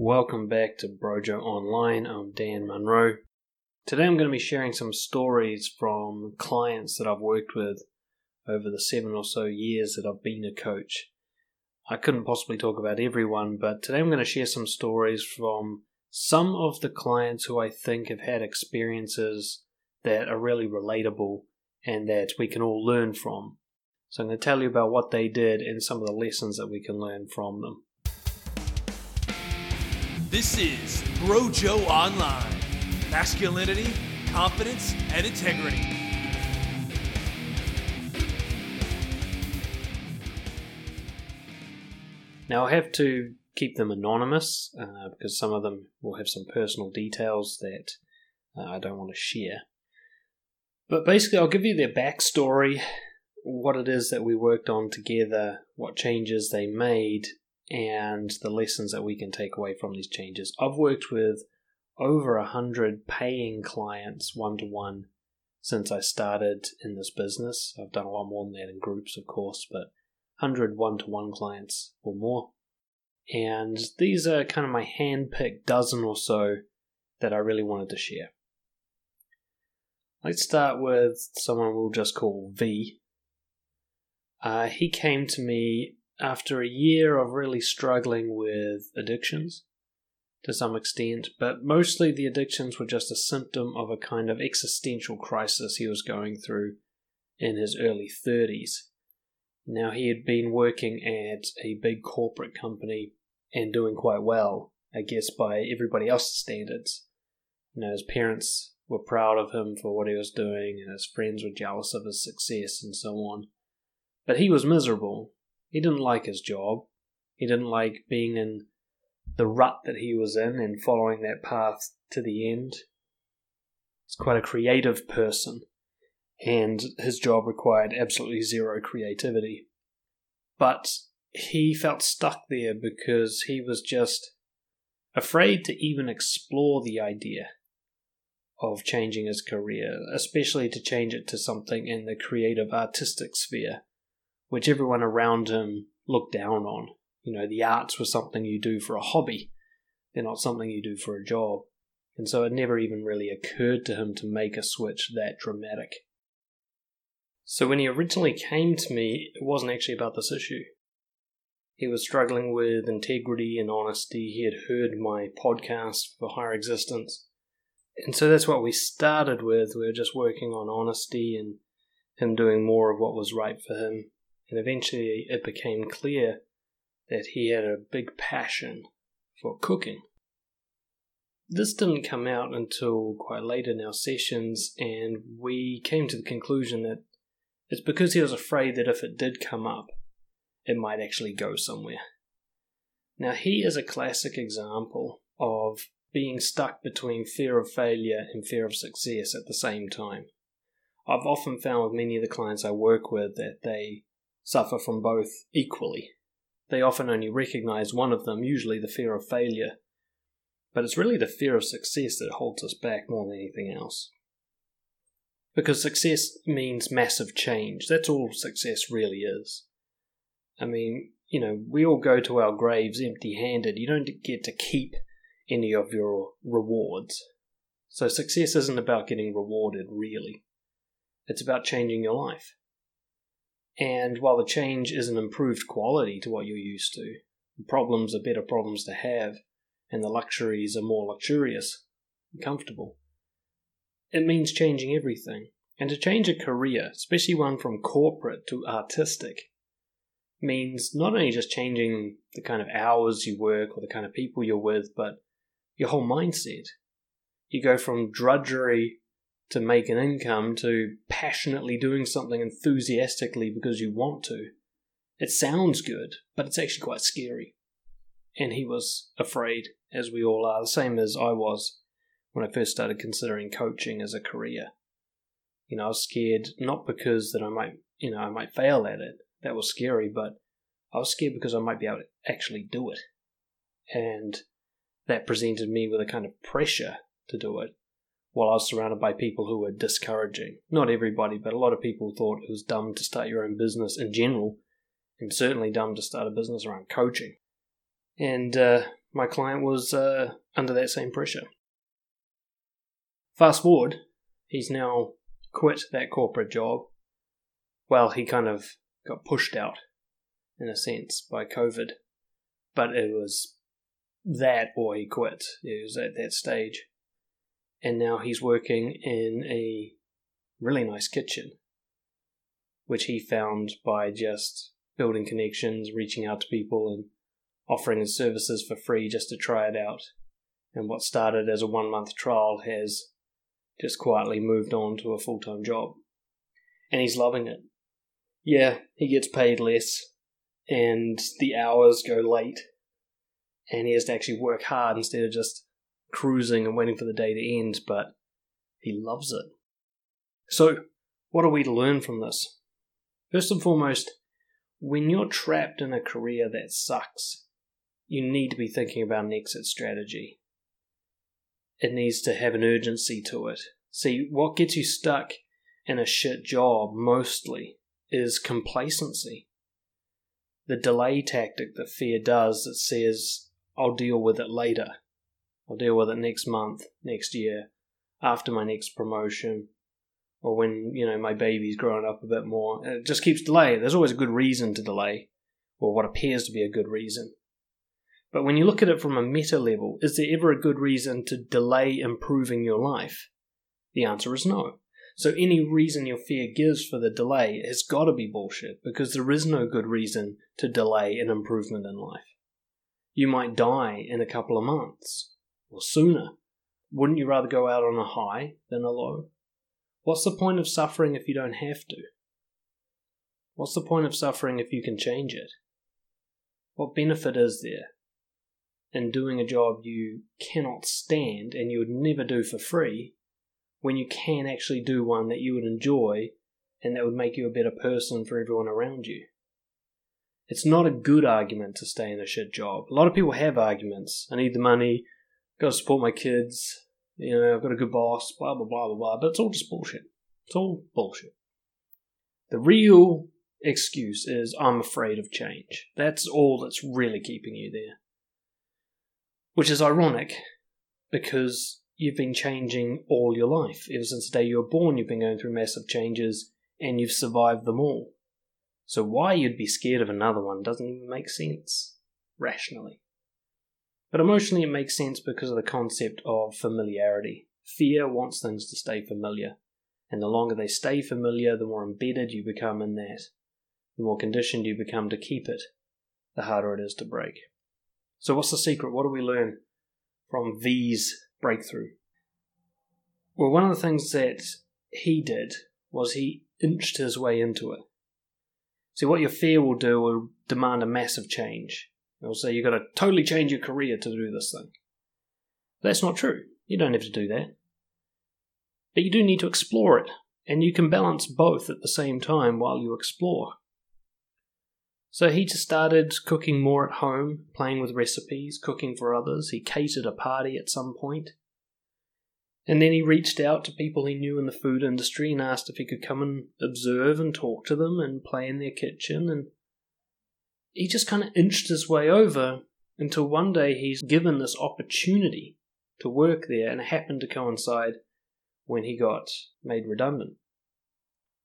Welcome back to Brojo Online. I'm Dan Munro. Today I'm going to be sharing some stories from clients that I've worked with over the seven or so years that I've been a coach. I couldn't possibly talk about everyone, but today I'm going to share some stories from some of the clients who I think have had experiences that are really relatable and that we can all learn from. So I'm going to tell you about what they did and some of the lessons that we can learn from them. This is Brojo Online masculinity, confidence, and integrity. Now, I have to keep them anonymous uh, because some of them will have some personal details that uh, I don't want to share. But basically, I'll give you their backstory, what it is that we worked on together, what changes they made, and the lessons that we can take away from these changes. I've worked with over a hundred paying clients one to one since I started in this business. I've done a lot more than that in groups, of course, but 100 one to one clients or more. And these are kind of my hand picked dozen or so that I really wanted to share. Let's start with someone we'll just call V. Uh, he came to me after a year of really struggling with addictions to some extent, but mostly the addictions were just a symptom of a kind of existential crisis he was going through in his early 30s. Now, he had been working at a big corporate company and doing quite well, I guess, by everybody else's standards. You know, his parents were proud of him for what he was doing, and his friends were jealous of his success and so on. But he was miserable, he didn't like his job. He didn't like being in the rut that he was in and following that path to the end. He's quite a creative person, and his job required absolutely zero creativity. But he felt stuck there because he was just afraid to even explore the idea of changing his career, especially to change it to something in the creative artistic sphere which everyone around him looked down on. You know, the arts were something you do for a hobby, they're not something you do for a job. And so it never even really occurred to him to make a switch that dramatic. So when he originally came to me, it wasn't actually about this issue. He was struggling with integrity and honesty. He had heard my podcast for Higher Existence. And so that's what we started with. We were just working on honesty and him doing more of what was right for him and eventually it became clear that he had a big passion for cooking. This didn't come out until quite late in our sessions, and we came to the conclusion that it's because he was afraid that if it did come up, it might actually go somewhere. Now, he is a classic example of being stuck between fear of failure and fear of success at the same time. I've often found with many of the clients I work with that they suffer from both equally. They often only recognize one of them, usually the fear of failure, but it's really the fear of success that holds us back more than anything else. Because success means massive change. That's all success really is. I mean, you know, we all go to our graves empty handed. You don't get to keep any of your rewards. So success isn't about getting rewarded, really. It's about changing your life. And while the change is an improved quality to what you're used to, the problems are better problems to have, and the luxuries are more luxurious and comfortable. It means changing everything. And to change a career, especially one from corporate to artistic, means not only just changing the kind of hours you work or the kind of people you're with, but your whole mindset. You go from drudgery to make an income to passionately doing something enthusiastically because you want to. It sounds good, but it's actually quite scary. And he was afraid, as we all are, the same as I was when I first started considering coaching as a career. You know, I was scared not because that I might, you know, I might fail at it. That was scary, but I was scared because I might be able to actually do it. And that presented me with a kind of pressure to do it while I was surrounded by people who were discouraging. Not everybody, but a lot of people thought it was dumb to start your own business in general, and certainly dumb to start a business around coaching. And uh, my client was uh, under that same pressure. Fast forward, he's now quit that corporate job. Well, he kind of got pushed out, in a sense, by COVID. But it was that or he quit. It was at that stage. And now he's working in a really nice kitchen, which he found by just building connections, reaching out to people, and offering his services for free just to try it out. And what started as a one month trial has just quietly moved on to a full time job. And he's loving it. Yeah, he gets paid less, and the hours go late, and he has to actually work hard instead of just cruising and waiting for the day to end, but he loves it. So, what are we to learn from this? First and foremost, when you're trapped in a career that sucks, you need to be thinking about an exit strategy. It needs to have an urgency to it. See, what gets you stuck in a shit job mostly is complacency. The delay tactic that fear does that says, I'll deal with it later. I'll deal with it next month, next year, after my next promotion, or when, you know, my baby's growing up a bit more. And it just keeps delaying. There's always a good reason to delay, or what appears to be a good reason. But when you look at it from a meta level, is there ever a good reason to delay improving your life? The answer is no. So any reason your fear gives for the delay has got to be bullshit because there is no good reason to delay an improvement in life. You might die in a couple of months or sooner. Wouldn't you rather go out on a high than a low? What's the point of suffering if you don't have to? What's the point of suffering if you can change it? What benefit is there in doing a job you cannot stand and you would never do for free when you can actually do one that you would enjoy and that would make you a better person for everyone around you. It's not a good argument to stay in a shit job. A lot of people have arguments. I need the money, gotta support my kids, you know, I've got a good boss, blah blah blah blah blah. But it's all just bullshit. It's all bullshit. The real excuse is I'm afraid of change. That's all that's really keeping you there. Which is ironic because you've been changing all your life. Ever since the day you were born, you've been going through massive changes and you've survived them all. So, why you'd be scared of another one doesn't even make sense, rationally. But emotionally, it makes sense because of the concept of familiarity. Fear wants things to stay familiar, and the longer they stay familiar, the more embedded you become in that. The more conditioned you become to keep it, the harder it is to break. So, what's the secret? What do we learn from V's breakthrough? Well, one of the things that he did was he inched his way into it. See, what your fear will do will demand a massive change. It'll say you've got to totally change your career to do this thing. That's not true. You don't have to do that. But you do need to explore it, and you can balance both at the same time while you explore. So he just started cooking more at home, playing with recipes, cooking for others. He catered a party at some point. And then he reached out to people he knew in the food industry and asked if he could come and observe and talk to them and play in their kitchen. And he just kind of inched his way over until one day he's given this opportunity to work there, and it happened to coincide when he got made redundant.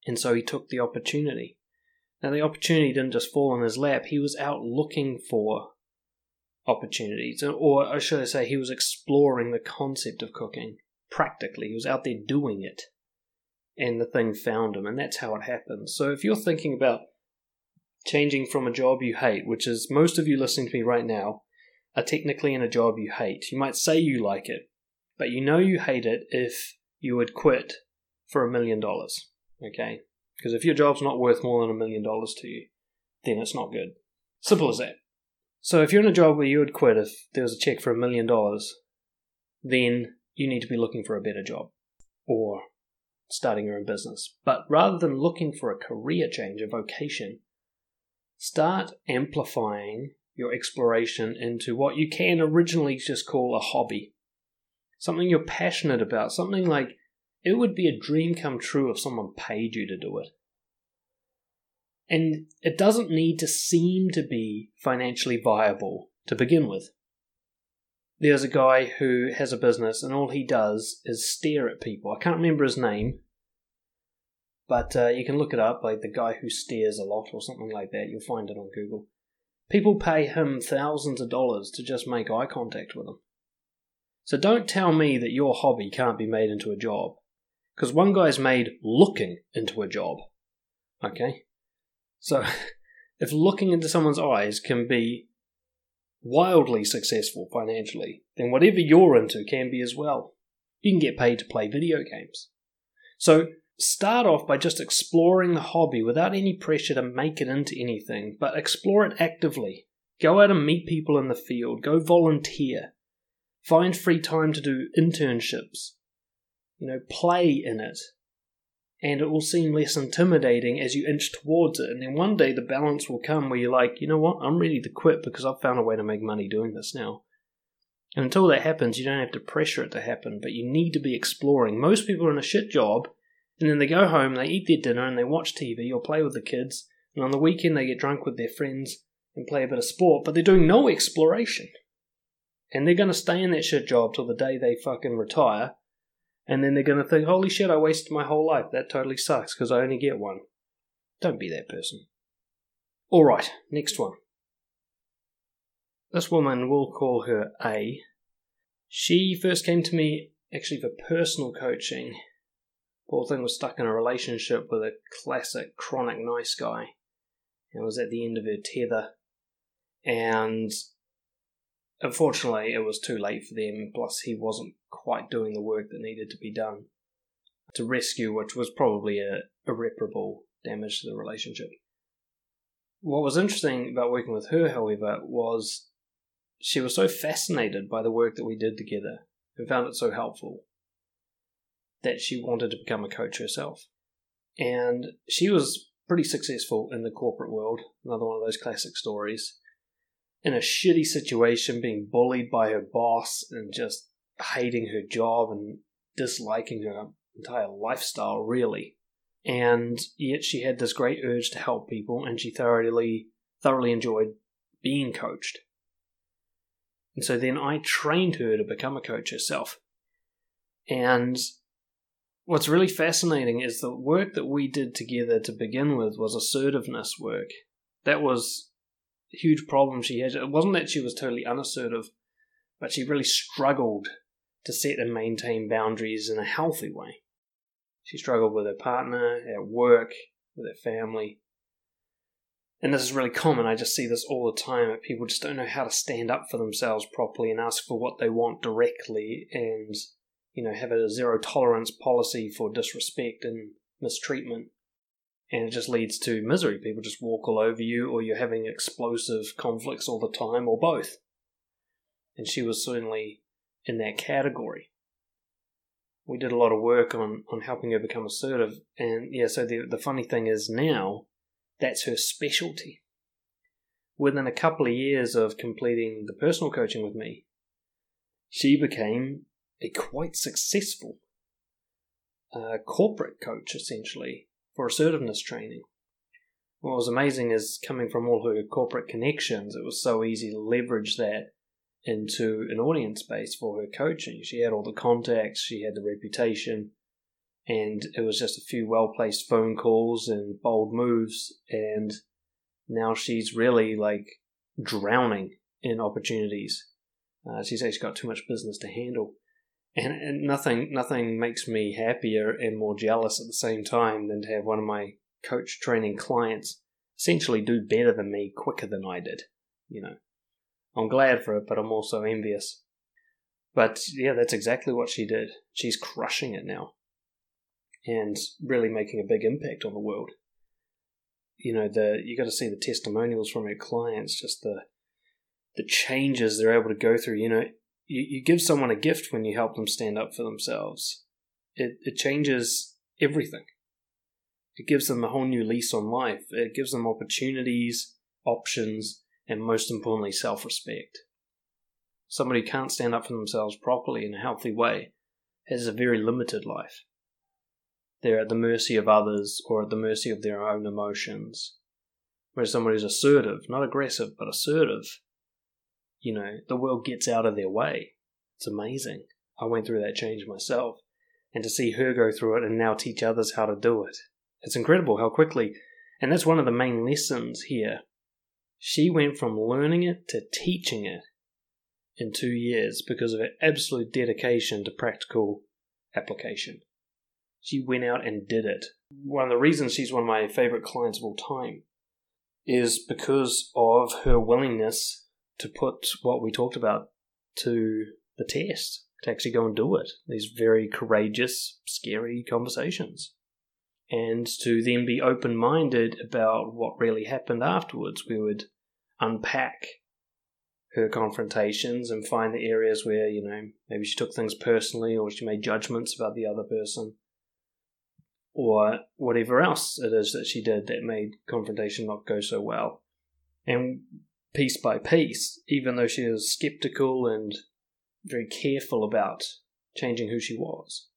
And so he took the opportunity. Now, the opportunity didn't just fall in his lap, he was out looking for opportunities, or I should I say, he was exploring the concept of cooking practically. He was out there doing it, and the thing found him, and that's how it happens. So if you're thinking about changing from a job you hate, which is most of you listening to me right now, are technically in a job you hate. You might say you like it, but you know you hate it if you would quit for a million dollars. Okay? Because if your job's not worth more than a million dollars to you, then it's not good. Simple as that. So if you're in a job where you would quit if there was a check for a million dollars, then you need to be looking for a better job or starting your own business. But rather than looking for a career change, a vocation, start amplifying your exploration into what you can originally just call a hobby. Something you're passionate about, something like it would be a dream come true if someone paid you to do it. And it doesn't need to seem to be financially viable to begin with. there's a guy who has a business and all he does is stare at people. I can't remember his name, but uh, you can look it up, like the guy who stares a lot or something like that. You'll find it on Google. People pay him thousands of dollars to just make eye contact with him. So don't tell me that your hobby can't be made into a job. Because one guy's made looking into a job. Okay? So, if looking into someone's eyes can be wildly successful financially, then whatever you're into can be as well. You can get paid to play video games. So, start off by just exploring the hobby without any pressure to make it into anything, but explore it actively. Go out and meet people in the field, go volunteer, find free time to do internships, you know, play in it, and it will seem less intimidating as you inch towards it. And then one day the balance will come where you're like, you know what, I'm ready to quit because I've found a way to make money doing this now. And until that happens, you don't have to pressure it to happen, but you need to be exploring. Most people are in a shit job, and then they go home, they eat their dinner, and they watch TV or play with the kids, and on the weekend they get drunk with their friends and play a bit of sport, but they're doing no exploration. And they're going to stay in that shit job till the day they fucking retire, and then they're going to think, holy shit, I wasted my whole life. That totally sucks because I only get one. Don't be that person. Alright, next one. This woman, we'll call her A. She first came to me actually for personal coaching. Poor thing was stuck in a relationship with a classic chronic nice guy and was at the end of her tether. And Unfortunately, it was too late for them, plus, he wasn't quite doing the work that needed to be done to rescue, which was probably a irreparable damage to the relationship. What was interesting about working with her, however, was she was so fascinated by the work that we did together and found it so helpful that she wanted to become a coach herself. And she was pretty successful in the corporate world, another one of those classic stories in a shitty situation, being bullied by her boss and just hating her job and disliking her entire lifestyle, really. And yet she had this great urge to help people, and she thoroughly, thoroughly enjoyed being coached. And so then I trained her to become a coach herself. And what's really fascinating is the work that we did together to begin with was assertiveness work. That was a huge problem she had. It wasn't that she was totally unassertive, but she really struggled to set and maintain boundaries in a healthy way. She struggled with her partner, at work, with her family. And this is really common. I just see this all the time that people just don't know how to stand up for themselves properly and ask for what they want directly and, you know, have a zero tolerance policy for disrespect and mistreatment and it just leads to misery. People just walk all over you, or you're having explosive conflicts all the time, or both. And she was certainly in that category. We did a lot of work on, on helping her become assertive, and yeah, so the, the funny thing is now that's her specialty. Within a couple of years of completing the personal coaching with me, she became a quite successful uh, corporate coach, essentially, for assertiveness training. What was amazing is coming from all her corporate connections, it was so easy to leverage that into an audience base for her coaching. She had all the contacts, she had the reputation, and it was just a few well placed phone calls and bold moves, and now she's really like drowning in opportunities. Uh, she's actually got too much business to handle and, and nothing nothing makes me happier and more jealous at the same time than to have one of my coach training clients essentially do better than me quicker than I did. You know, I'm glad for it, but I'm also envious. But yeah, that's exactly what she did. She's crushing it now, and really making a big impact on the world. You know, the you got to see the testimonials from her clients, just the the changes they're able to go through. You know, you, you give someone a gift when you help them stand up for themselves. It, it changes everything. It gives them a whole new lease on life. It gives them opportunities, options, and most importantly, self respect. Somebody who can't stand up for themselves properly in a healthy way has a very limited life. They're at the mercy of others or at the mercy of their own emotions. Whereas somebody who's assertive, not aggressive, but assertive, you know, the world gets out of their way. It's amazing. I went through that change myself. And to see her go through it and now teach others how to do it. It's incredible how quickly, and that's one of the main lessons here. She went from learning it to teaching it in two years because of her absolute dedication to practical application. She went out and did it. One of the reasons she's one of my favorite clients of all time is because of her willingness to put what we talked about to the test, to actually go and do it. These very courageous, scary conversations. And to then be open minded about what really happened afterwards. We would unpack her confrontations and find the areas where, you know, maybe she took things personally or she made judgments about the other person or whatever else it is that she did that made confrontation not go so well. And piece by piece, even though she was skeptical and very careful about changing who she was,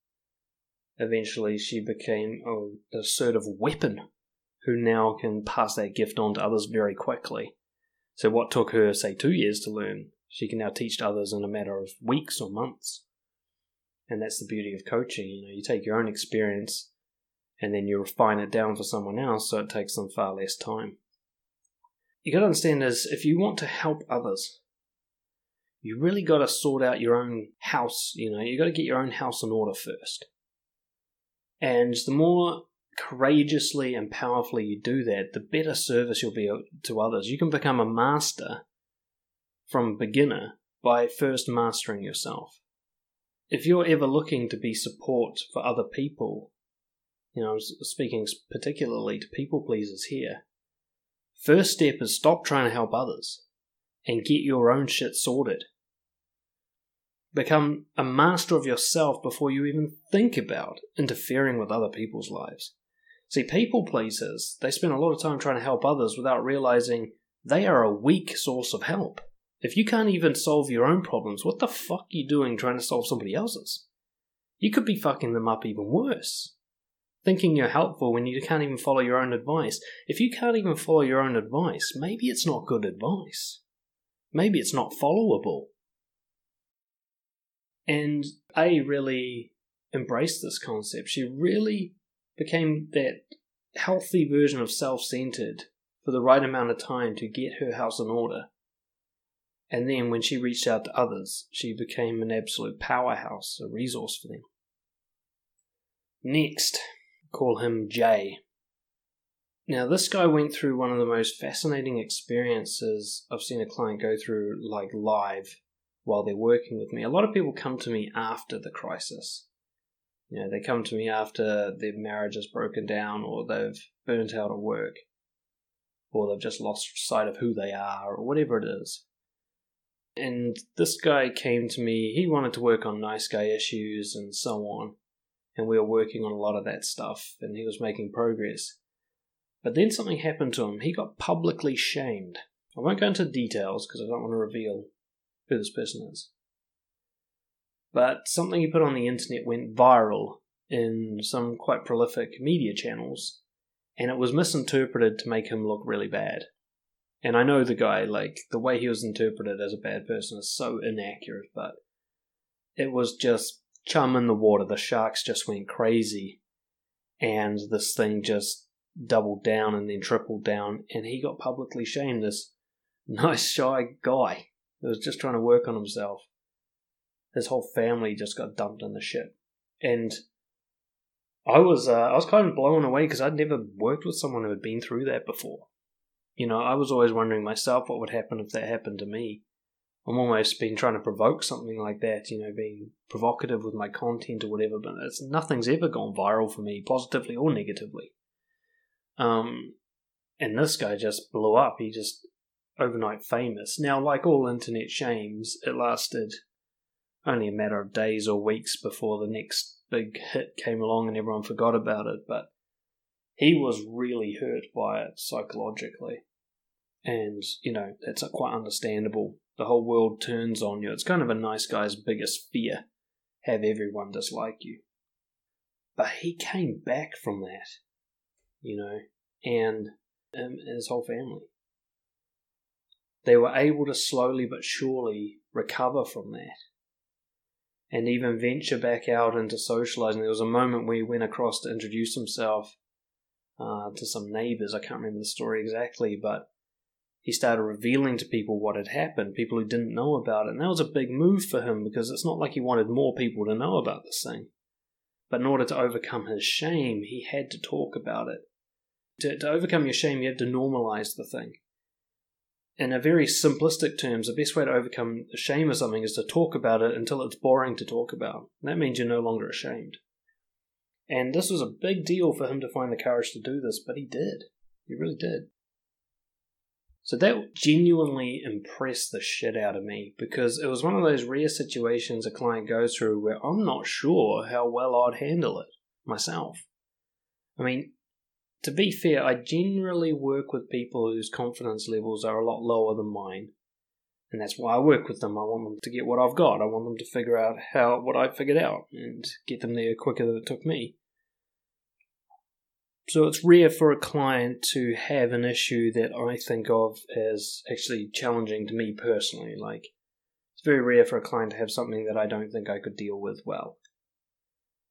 eventually she became a sort of weapon who now can pass that gift on to others very quickly. So, what took her, say, two years to learn, she can now teach to others in a matter of weeks or months. And that's the beauty of coaching. You know, you take your own experience and then you refine it down for someone else so it takes them far less time. You got to understand is if you want to help others, you really got to sort out your own house. You know, you got to get your own house in order first. And the more courageously and powerfully you do that, the better service you'll be to others. You can become a master from beginner by first mastering yourself. If you're ever looking to be support for other people, you know, I'm speaking particularly to people pleasers here, first step is stop trying to help others and get your own shit sorted. Become a master of yourself before you even think about interfering with other people's lives. See, people pleasers, they spend a lot of time trying to help others without realizing they are a weak source of help. If you can't even solve your own problems, what the fuck are you doing trying to solve somebody else's? You could be fucking them up even worse thinking you're helpful when you can't even follow your own advice. If you can't even follow your own advice, maybe it's not good advice. Maybe it's not followable. And A really embraced this concept. She really became that healthy version of self centered for the right amount of time to get her house in order. And then when she reached out to others, she became an absolute powerhouse, a resource for them. Next, call him Jay. Now, this guy went through one of the most fascinating experiences I've seen a client go through, like live, while they're working with me. A lot of people come to me after the crisis. You know, they come to me after their marriage has broken down, or they've burnt out at work, or they've just lost sight of who they are, or whatever it is. And this guy came to me, he wanted to work on nice guy issues and so on and we were working on a lot of that stuff, and he was making progress. But then something happened to him. He got publicly shamed. I won't go into details because I don't want to reveal who this person is. But something he put on the internet went viral in some quite prolific media channels, and it was misinterpreted to make him look really bad. And I know the guy, like, the way he was interpreted as a bad person is so inaccurate, but it was just chum in the water. The sharks just went crazy, and this thing just doubled down and then tripled down, and he got publicly shamed. This nice shy guy who was just trying to work on himself. His whole family just got dumped in the shit, and I was uh, I was kind of blown away because I'd never worked with someone who had been through that before. You know, I was always wondering myself what would happen if that happened to me. I'm almost been trying to provoke something like that, you know, being provocative with my content or whatever, but it's, nothing's ever gone viral for me, positively or negatively. Um, and this guy just blew up. He just overnight famous. Now, like all internet shames, it lasted only a matter of days or weeks before the next big hit came along and everyone forgot about it, but he was really hurt by it psychologically. And, you know, that's quite understandable the whole world turns on you. It's kind of a nice guy's biggest fear have everyone dislike you. But he came back from that, you know, and, and his whole family. they were able to slowly but surely recover from that and even venture back out into socializing. There was a moment where he went across to introduce himself uh, to some neighbors. I can't remember the story exactly, but he started revealing to people what had happened, people who didn't know about it. And that was a big move for him because it's not like he wanted more people to know about this thing. But in order to overcome his shame, he had to talk about it. To, to overcome your shame, you have to normalize the thing. In a very simplistic terms, the best way to overcome the shame of something is to talk about it until it's boring to talk about. And that means you're no longer ashamed. And this was a big deal for him to find the courage to do this, but he did. He really did. So that genuinely impressed the shit out of me because it was one of those rare situations a client goes through where I'm not sure how well I'd handle it myself. I mean, to be fair, I generally work with people whose confidence levels are a lot lower than mine. And that's why I work with them. I want them to get what I've got. I want them to figure out how what I figured out and get them there quicker than it took me. So it's rare for a client to have an issue that I think of as actually challenging to me personally. Like, it's very rare for a client to have something that I don't think I could deal with well.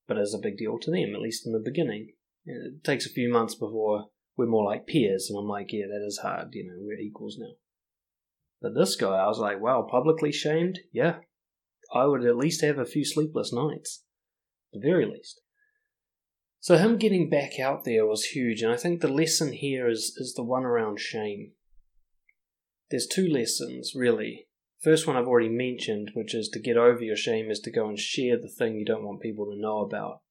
But it's a big deal to them, at least in the beginning. It takes a few months before we're more like peers, and I'm like, yeah, that is hard, you know, we're equals now. But this guy, I was like, wow, publicly shamed? Yeah. I would at least have a few sleepless nights. At the very least. So him getting back out there was huge, and I think the lesson here is is the one around shame. There's two lessons, really. First one I've already mentioned, which is to get over your shame is to go and share the thing you don't want people to know about.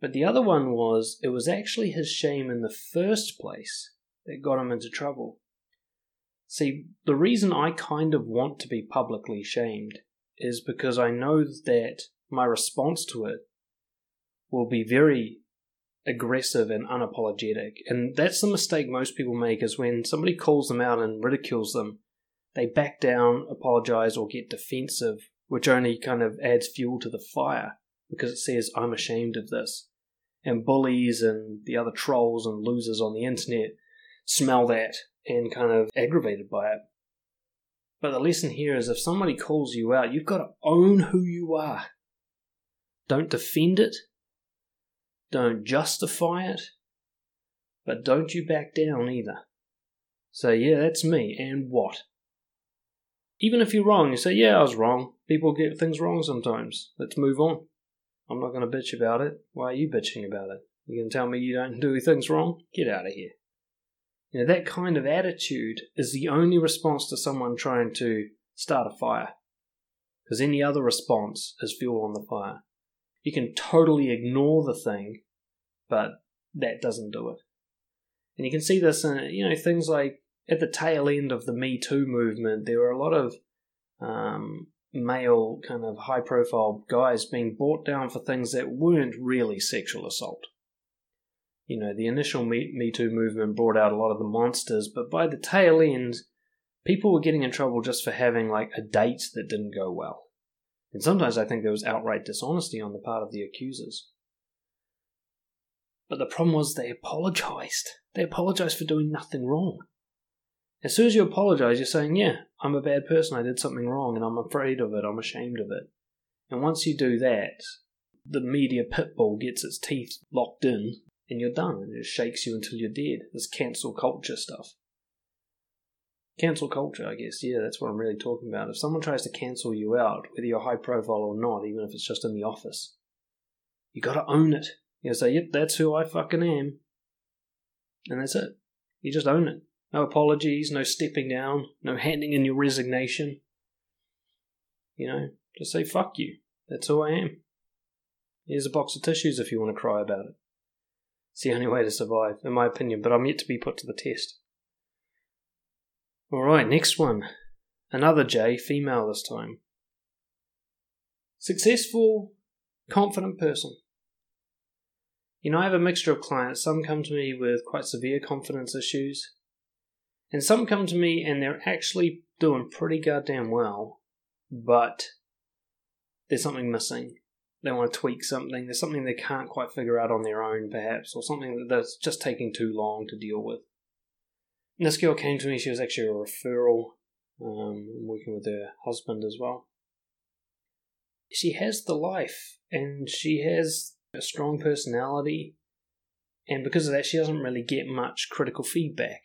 But the other one was it was actually his shame in the first place that got him into trouble. See, the reason I kind of want to be publicly shamed is because I know that my response to it will be very aggressive and unapologetic. And that's the mistake most people make is when somebody calls them out and ridicules them, they back down, apologize, or get defensive, which only kind of adds fuel to the fire because it says, I'm ashamed of this. And bullies and the other trolls and losers on the internet smell that and kind of aggravated by it. But the lesson here is if somebody calls you out, you've got to own who you are. Don't defend it, don't justify it, but don't you back down either. Say, yeah, that's me, and what? Even if you're wrong, you say, yeah, I was wrong. People get things wrong sometimes. Let's move on. I'm not going to bitch about it. Why are you bitching about it? You can tell me you don't do things wrong? Get out of here. You know, that kind of attitude is the only response to someone trying to start a fire. Because any other response is fuel on the fire you can totally ignore the thing, but that doesn't do it. And you can see this in, you know, things like at the tail end of the Me Too movement, there were a lot of um, male, kind of high profile guys being brought down for things that weren't really sexual assault. You know, the initial Me, Me Too movement brought out a lot of the monsters, but by the tail end, people were getting in trouble just for having like a date that didn't go well. And sometimes I think there was outright dishonesty on the part of the accusers. But the problem was they apologized. They apologized for doing nothing wrong. As soon as you apologize, you're saying, Yeah, I'm a bad person, I did something wrong, and I'm afraid of it, I'm ashamed of it. And once you do that, the media pit bull gets its teeth locked in, and you're done. And it just shakes you until you're dead. This cancel culture stuff. Cancel culture, I guess. Yeah, that's what I'm really talking about. If someone tries to cancel you out, whether you're high profile or not, even if it's just in the office, you got to own it. You say, "Yep, that's who I fucking am," and that's it. You just own it. No apologies, no stepping down, no handing in your resignation. You know, just say "fuck you." That's who I am. Here's a box of tissues if you want to cry about it. It's the only way to survive, in my opinion, but I'm yet to be put to the test. Alright, next one. Another J, female this time. Successful, confident person. You know, I have a mixture of clients. Some come to me with quite severe confidence issues, and some come to me and they're actually doing pretty goddamn well, but there's something missing. They want to tweak something. There's something they can't quite figure out on their own, perhaps, or something that's just taking too long to deal with. This girl came to me. She was actually a referral. Um, I'm working with her husband as well. She has the life, and she has a strong personality, and because of that, she doesn't really get much critical feedback.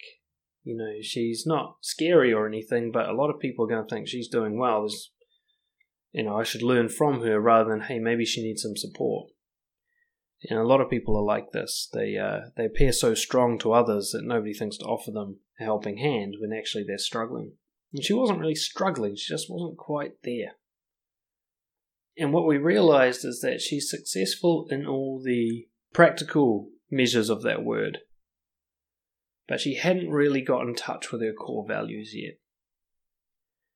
You know, she's not scary or anything, but a lot of people are going to think she's doing well. There's, you know, I should learn from her rather than, hey, maybe she needs some support. And a lot of people are like this. They uh, they appear so strong to others that nobody thinks to offer them a helping hand when actually they're struggling. And she wasn't really struggling; she just wasn't quite there. And what we realized is that she's successful in all the practical measures of that word, but she hadn't really got in touch with her core values yet.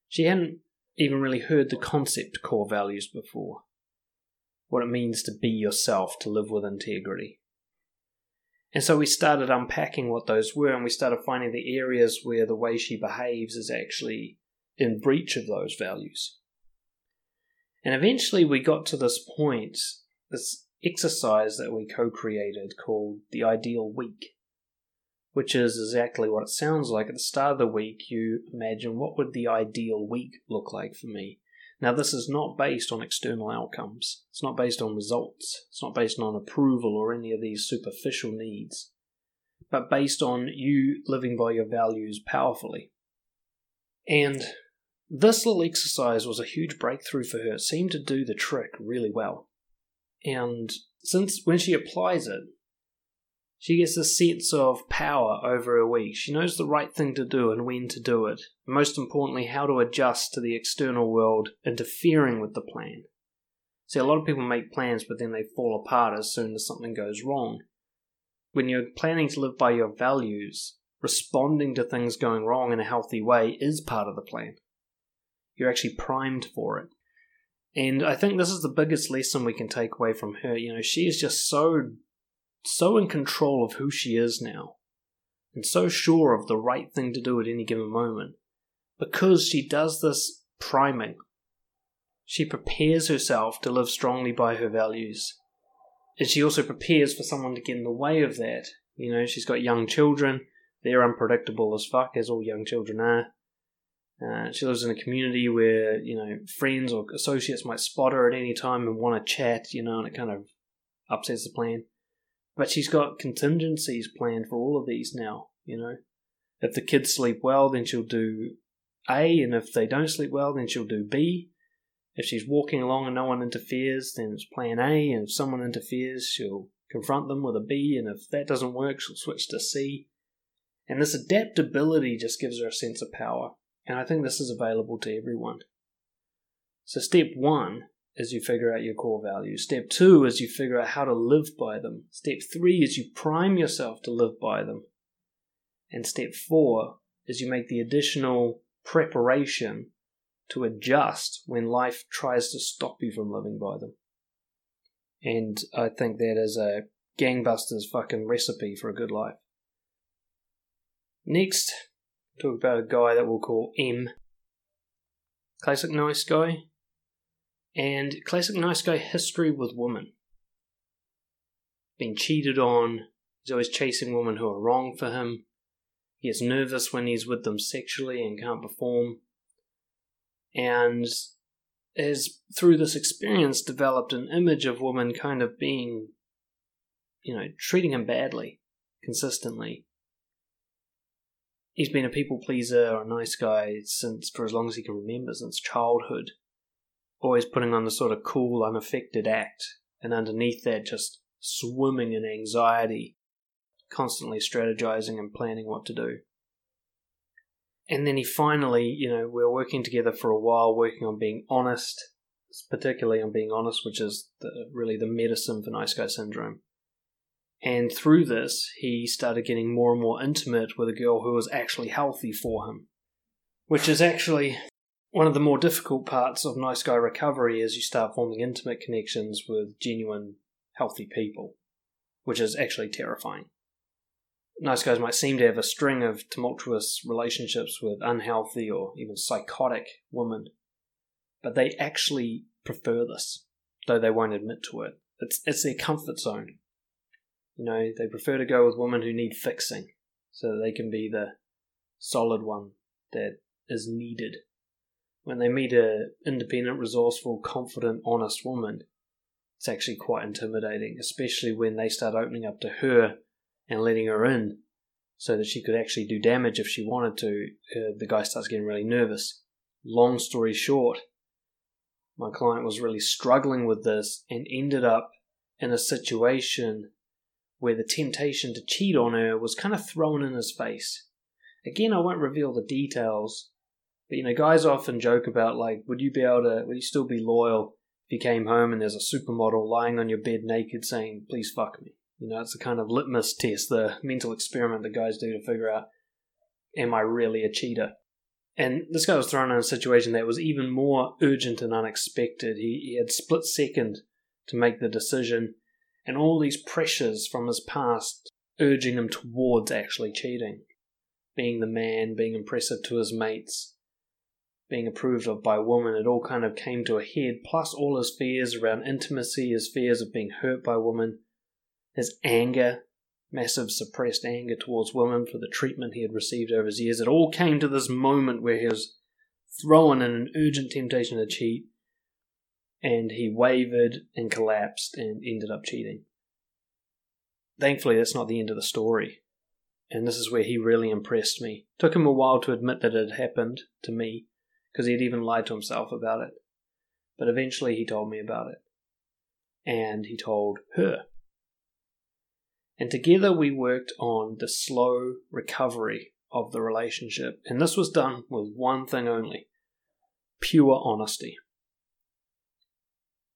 She hadn't even really heard the concept core values before what it means to be yourself, to live with integrity. And so we started unpacking what those were, and we started finding the areas where the way she behaves is actually in breach of those values. And eventually we got to this point, this exercise that we co created called the ideal week, which is exactly what it sounds like. At the start of the week, you imagine what would the ideal week look like for me? Now, this is not based on external outcomes. It's not based on results. It's not based on approval or any of these superficial needs, but based on you living by your values powerfully. And this little exercise was a huge breakthrough for her. It seemed to do the trick really well. And since when she applies it, she gets a sense of power over her week. She knows the right thing to do and when to do it. And most importantly, how to adjust to the external world interfering with the plan. See, a lot of people make plans, but then they fall apart as soon as something goes wrong. When you're planning to live by your values, responding to things going wrong in a healthy way is part of the plan. You're actually primed for it. And I think this is the biggest lesson we can take away from her. You know, she is just so so in control of who she is now, and so sure of the right thing to do at any given moment, because she does this priming. She prepares herself to live strongly by her values. And she also prepares for someone to get in the way of that. You know, she's got young children. They're unpredictable as fuck, as all young children are. Uh, she lives in a community where, you know, friends or associates might spot her at any time and want to chat, you know, and it kind of upsets the plan. But she's got contingencies planned for all of these now, you know. If the kids sleep well, then she'll do A, and if they don't sleep well, then she'll do B. If she's walking along and no one interferes, then it's plan A, and if someone interferes, she'll confront them with a B, and if that doesn't work, she'll switch to C. And this adaptability just gives her a sense of power, and I think this is available to everyone. So, step one as you figure out your core values. Step two is you figure out how to live by them. Step three is you prime yourself to live by them. And step four is you make the additional preparation to adjust when life tries to stop you from living by them. And I think that is a gangbusters fucking recipe for a good life. Next, talk about a guy that we'll call M. Classic nice guy, and classic nice guy history with women. Being cheated on, he's always chasing women who are wrong for him. He gets nervous when he's with them sexually and can't perform. And has, through this experience, developed an image of women kind of being, you know, treating him badly consistently. He's been a people pleaser a nice guy since for as long as he can remember, since childhood always putting on the sort of cool, unaffected act, and underneath that, just swimming in anxiety, constantly strategizing and planning what to do. And then he finally, you know, we are working together for a while, working on being honest, particularly on being honest, which is the, really the medicine for nice guy syndrome. And through this, he started getting more and more intimate with a girl who was actually healthy for him, which is actually one of the more difficult parts of nice guy recovery is you start forming intimate connections with genuine, healthy people, which is actually terrifying. Nice guys might seem to have a string of tumultuous relationships with unhealthy or even psychotic women, but they actually prefer this, though they won't admit to it. It's, it's their comfort zone. You know, they prefer to go with women who need fixing so that they can be the solid one that is needed. When they meet a independent, resourceful, confident, honest woman, it's actually quite intimidating, especially when they start opening up to her and letting her in so that she could actually do damage if she wanted to. Uh, the guy starts getting really nervous. Long story short, my client was really struggling with this and ended up in a situation where the temptation to cheat on her was kind of thrown in his face. Again, I won't reveal the details, but you know, guys often joke about like, would you be able to, would you still be loyal if you came home and there's a supermodel lying on your bed naked saying, please fuck me? You know, it's a kind of litmus test, the mental experiment that guys do to figure out, am I really a cheater? And this guy was thrown in a situation that was even more urgent and unexpected. He, he had split second to make the decision, and all these pressures from his past urging him towards actually cheating. Being the man, being impressive to his mates, being approved of by women, it all kind of came to a head, plus all his fears around intimacy, his fears of being hurt by women, his anger, massive suppressed anger towards women for the treatment he had received over his years. It all came to this moment where he was thrown in an urgent temptation to cheat, and he wavered and collapsed and ended up cheating. Thankfully, that's not the end of the story. And this is where he really impressed me. Took him a while to admit that it had happened to me, because he had even lied to himself about it. But eventually he told me about it. And he told her. And together we worked on the slow recovery of the relationship. And this was done with one thing only pure honesty.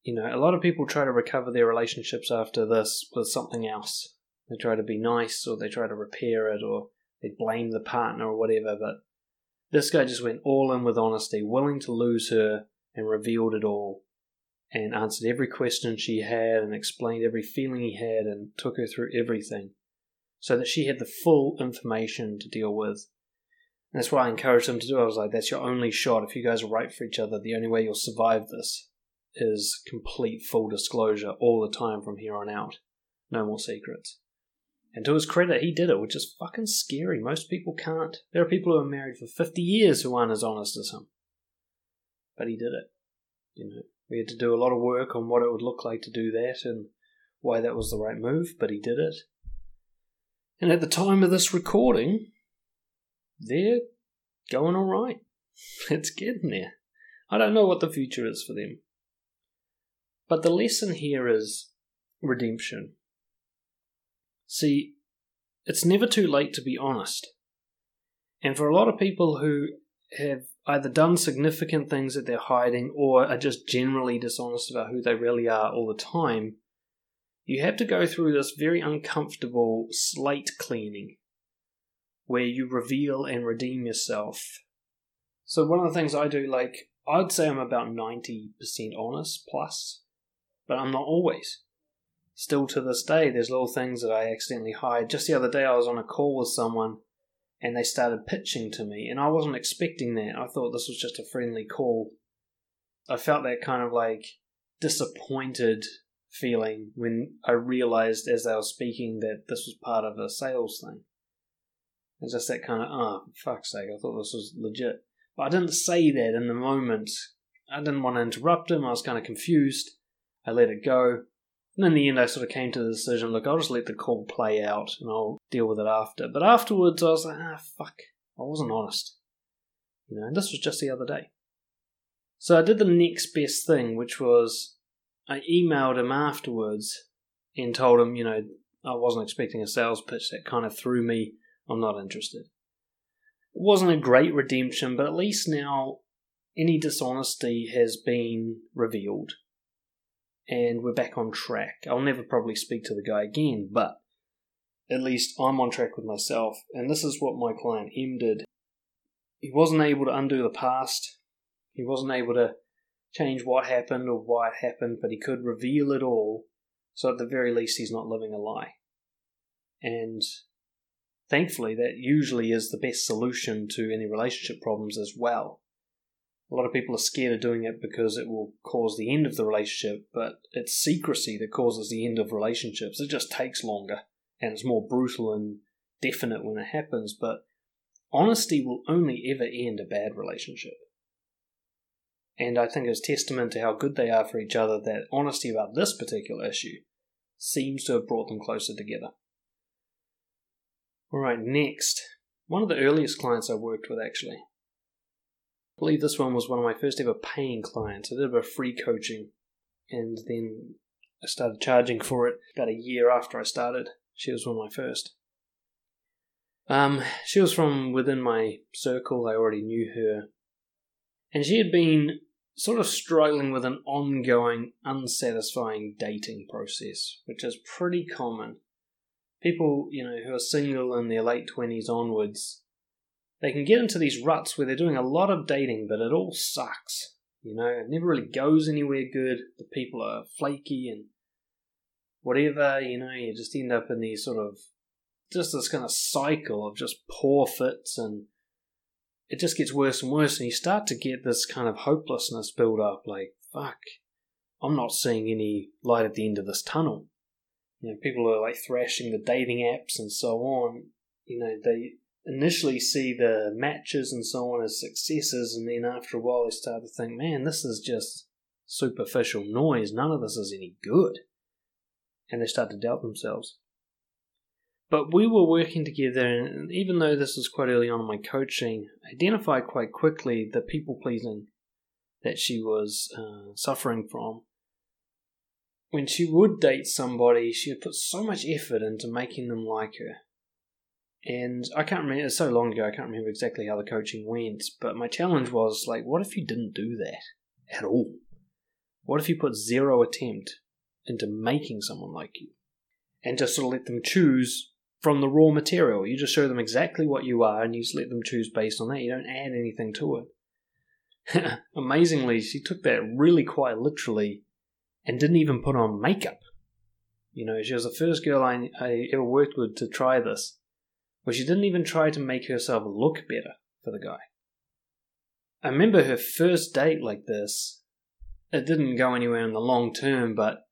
You know, a lot of people try to recover their relationships after this with something else. They try to be nice or they try to repair it or they blame the partner or whatever, but this guy just went all in with honesty, willing to lose her, and revealed it all, and answered every question she had, and explained every feeling he had, and took her through everything, so that she had the full information to deal with. And that's what I encouraged him to do. I was like, that's your only shot. If you guys are right for each other, the only way you'll survive this is complete full disclosure all the time from here on out. No more secrets. And to his credit, he did it, which is fucking scary. Most people can't. There are people who are married for 50 years who aren't as honest as him. But he did it. You know, we had to do a lot of work on what it would look like to do that and why that was the right move, but he did it. And at the time of this recording, they're going alright. It's getting there. I don't know what the future is for them. But the lesson here is redemption. See, it's never too late to be honest. And for a lot of people who have either done significant things that they're hiding or are just generally dishonest about who they really are all the time, you have to go through this very uncomfortable slate cleaning where you reveal and redeem yourself. So, one of the things I do, like, I'd say I'm about 90% honest plus, but I'm not always still to this day, there's little things that I accidentally hide. Just the other day, I was on a call with someone and they started pitching to me, and I wasn't expecting that. I thought this was just a friendly call. I felt that kind of like disappointed feeling when I realized as they were speaking that this was part of a sales thing. It's just that kind of, oh, fuck's sake, I thought this was legit. But I didn't say that in the moment. I didn't want to interrupt him. I was kind of confused. I let it go. And in the end, I sort of came to the decision look, I'll just let the call play out and I'll deal with it after. But afterwards, I was like, ah, fuck, I wasn't honest. You know, and this was just the other day. So I did the next best thing, which was I emailed him afterwards and told him, you know, I wasn't expecting a sales pitch. That kind of threw me. I'm not interested. It wasn't a great redemption, but at least now any dishonesty has been revealed and we're back on track. I'll never probably speak to the guy again, but at least I'm on track with myself, and this is what my client M did. He wasn't able to undo the past, he wasn't able to change what happened or why it happened, but he could reveal it all, so at the very least, he's not living a lie. And thankfully, that usually is the best solution to any relationship problems as well. A lot of people are scared of doing it because it will cause the end of the relationship, but it's secrecy that causes the end of relationships. It just takes longer and it's more brutal and definite when it happens. But honesty will only ever end a bad relationship. And I think it's testament to how good they are for each other that honesty about this particular issue seems to have brought them closer together. Alright, next. One of the earliest clients I worked with, actually. I believe this one was one of my first ever paying clients. I did a bit of free coaching, and then I started charging for it about a year after I started. She was one of my first. Um, she was from within my circle. I already knew her. And she had been sort of struggling with an ongoing, unsatisfying dating process, which is pretty common. People, you know, who are single in their late 20s onwards, they can get into these ruts where they're doing a lot of dating, but it all sucks. You know, it never really goes anywhere good. The people are flaky and whatever, you know, you just end up in these sort of just this kind of cycle of just poor fits and it just gets worse and worse and you start to get this kind of hopelessness build up like fuck i'm not seeing any light at the end of this tunnel you know people are like thrashing the dating apps and so on you know they initially see the matches and so on as successes and then after a while they start to think man this is just superficial noise none of this is any good and they start to doubt themselves but we were working together, and even though this was quite early on in my coaching, I identified quite quickly the people pleasing that she was uh, suffering from. When she would date somebody, she would put so much effort into making them like her. And I can't remember, it's so long ago, I can't remember exactly how the coaching went, but my challenge was like, what if you didn't do that at all? What if you put zero attempt into making someone like you? And just sort of let them choose from the raw material. You just show them exactly what you are and you just let them choose based on that. You don't add anything to it. Amazingly, she took that really quite literally and didn't even put on makeup. You know, she was the first girl I, I ever worked with to try this, where she didn't even try to make herself look better for the guy. I remember her first date like this. It didn't go anywhere in the long term, but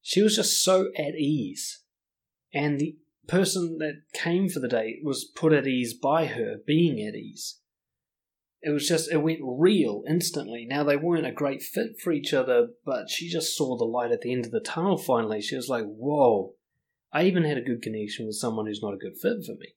she was just so at ease. And the person that came for the date was put at ease by her being at ease. It was just, it went real instantly. Now, they weren't a great fit for each other, but she just saw the light at the end of the tunnel finally. She was like, whoa, I even had a good connection with someone who's not a good fit for me.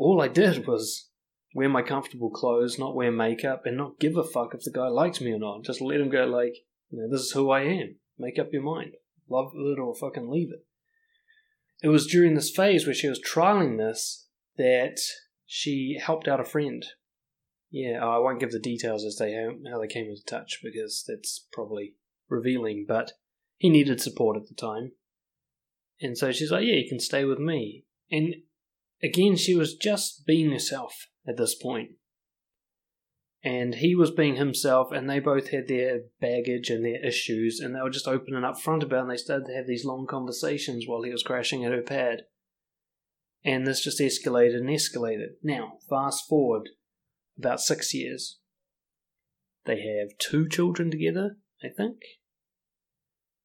All I did was wear my comfortable clothes, not wear makeup, and not give a fuck if the guy likes me or not. Just let him go, like, you know, this is who I am. Make up your mind. Love it or fucking leave it it was during this phase where she was trialing this that she helped out a friend. Yeah, I won't give the details as they how they came into touch because that's probably revealing. But he needed support at the time, and so she's like, "Yeah, you can stay with me." And again, she was just being herself at this point. and he was being himself, and they both had their baggage and their issues, and they were just opening up front about, it, and they started to have these long conversations while he was crashing at her pad, and this just escalated and escalated. Now, fast forward about six years, they have two children together, I think.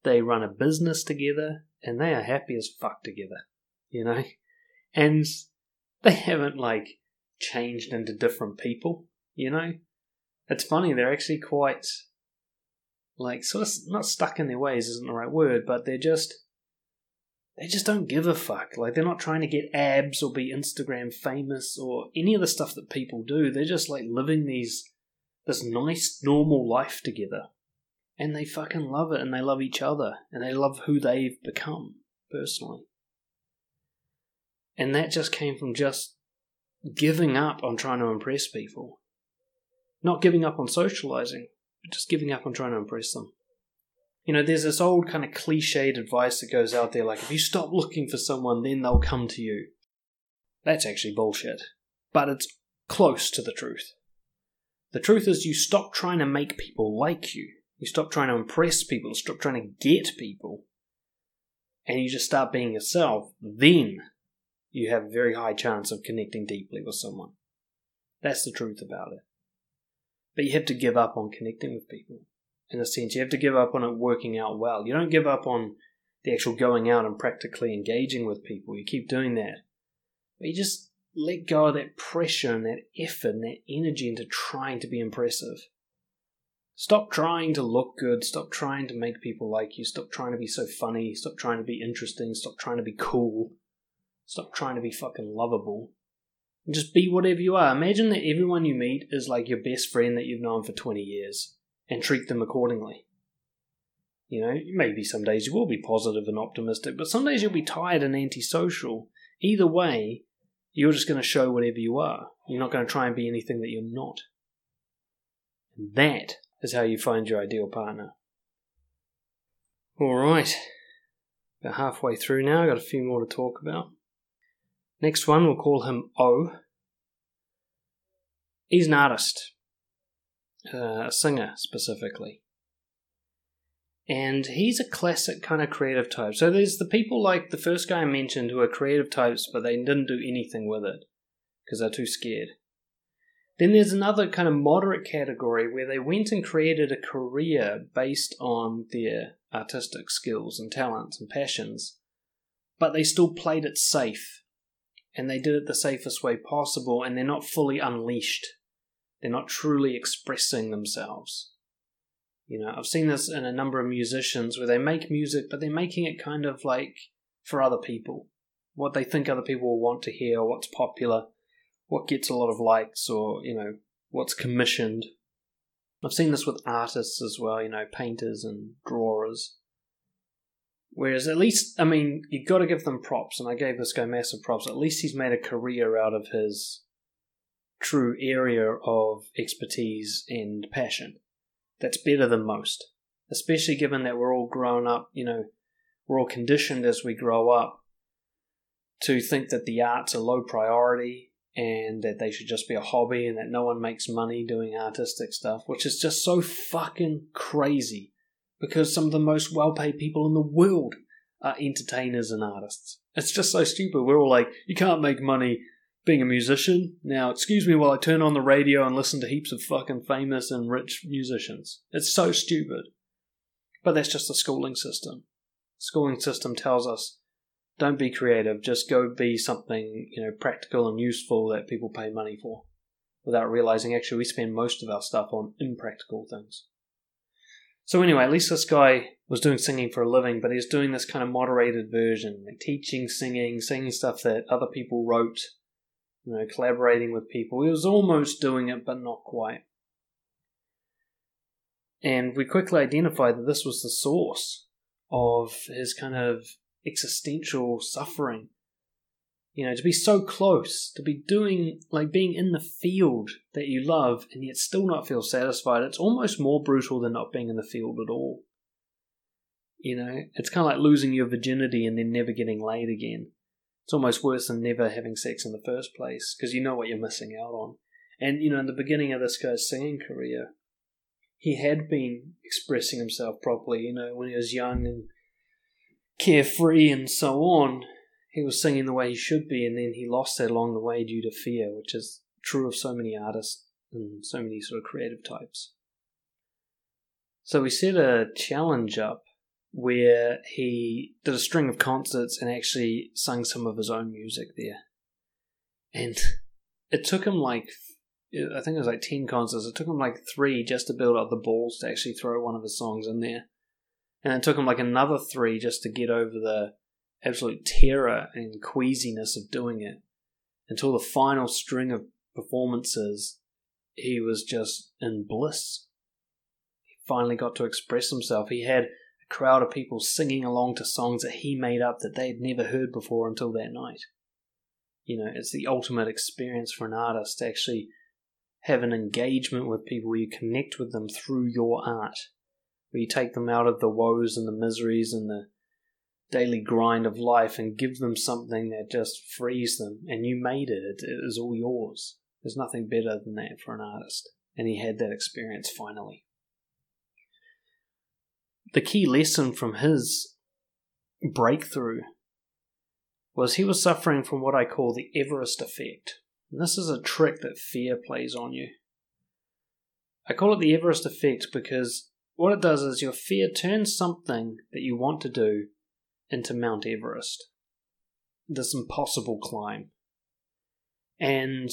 They run a business together, and they are happy as fuck together, you know, and they haven't like changed into different people you know? It's funny, they're actually quite, like, sort of, not stuck in their ways isn't the right word, but they're just, they just don't give a fuck. Like, they're not trying to get abs or be Instagram famous or any of the stuff that people do. They're just, like, living these, this nice, normal life together. And they fucking love it, and they love each other, and they love who they've become, personally. And that just came from just giving up on trying to impress people not giving up on socializing, but just giving up on trying to impress them. You know, there's this old kind of cliched advice that goes out there like, if you stop looking for someone, then they'll come to you. That's actually bullshit. But it's close to the truth. The truth is, you stop trying to make people like you. You stop trying to impress people, stop trying to get people, and you just start being yourself. Then you have a very high chance of connecting deeply with someone. That's the truth about it. But you have to give up on connecting with people. In a sense, you have to give up on it working out well. You don't give up on the actual going out and practically engaging with people. You keep doing that. But you just let go of that pressure and that effort and that energy into trying to be impressive. Stop trying to look good. Stop trying to make people like you. Stop trying to be so funny. Stop trying to be interesting. Stop trying to be cool. Stop trying to be fucking lovable. And just be whatever you are. Imagine that everyone you meet is like your best friend that you've known for 20 years and treat them accordingly. You know, maybe some days you will be positive and optimistic, but some days you'll be tired and antisocial. Either way, you're just going to show whatever you are. You're not going to try and be anything that you're not. And that is how you find your ideal partner. Alright, about halfway through now, I've got a few more to talk about. Next one, we'll call him O. He's an artist, uh, a singer specifically. And he's a classic kind of creative type. So there's the people like the first guy I mentioned who are creative types, but they didn't do anything with it because they're too scared. Then there's another kind of moderate category where they went and created a career based on their artistic skills and talents and passions, but they still played it safe and they did it the safest way possible and they're not fully unleashed. They're not truly expressing themselves. You know, I've seen this in a number of musicians where they make music, but they're making it kind of like for other people. What they think other people will want to hear, what's popular what gets a lot of likes or, you know, what's commissioned. I've seen this with artists as well, you know, painters and drawers. Whereas at least, I mean, you've got to give them props, and I gave this guy massive props. At least he's made a career out of his true area of expertise and passion. That's better than most. Especially given that we're all grown up, you know, we're all conditioned as we grow up to think that the arts are low priority and that they should just be a hobby and that no one makes money doing artistic stuff, which is just so fucking crazy because some of the most well paid people in the world are entertainers and artists. It's just so stupid. We're all like, you can't make money being a musician. Now, excuse me while I turn on the radio and listen to heaps of fucking famous and rich musicians. It's so stupid. But that's just the schooling system. schooling system tells us don't be creative. Just go be something you know practical and useful that people pay money for, without realizing actually we spend most of our stuff on impractical things. So anyway, at least this guy was doing singing for a living, but he's doing this kind of moderated version, like teaching, singing, singing stuff that other people wrote, you know, collaborating with people. He was almost doing it, but not quite. And we quickly identified that this was the source of his kind of existential suffering. You know, to be so close, to be doing, like being in the field that you love and yet still not feel satisfied, it's almost more brutal than not being in the field at all. You know, it's kind of like losing your virginity and then never getting laid again. It's almost worse than never having sex in the first place because you know what you're missing out on. And, you know, in the beginning of this guy's singing career, he had been expressing himself properly, you know, when he was young and carefree and so on, he was singing the way he should be, and then he lost that along the way due to fear, which is true of so many artists and so many sort of creative types. So we set a challenge up where he did a string of concerts and actually sung some of his own music there. And it took him like, I think it was like 10 concerts, it took him like three just to build up the balls to actually throw one of his songs in there. And it took him like another three just to get over the absolute terror and queasiness of doing it. Until the final string of performances, he was just in bliss. He finally got to express himself. He had a crowd of people singing along to songs that he made up that they had never heard before until that night. You know, it's the ultimate experience for an artist to actually have an engagement with people where you connect with them through your art where you take them out of the woes and the miseries and the daily grind of life and give them something that just frees them. And you made it, it, it is all yours. There's nothing better than that for an artist. And he had that experience finally. The key lesson from his breakthrough was he was suffering from what I call the Everest effect. And this is a trick that fear plays on you. I call it the Everest effect because what it does is your fear turns something that you want to do into Mount Everest. This impossible climb. And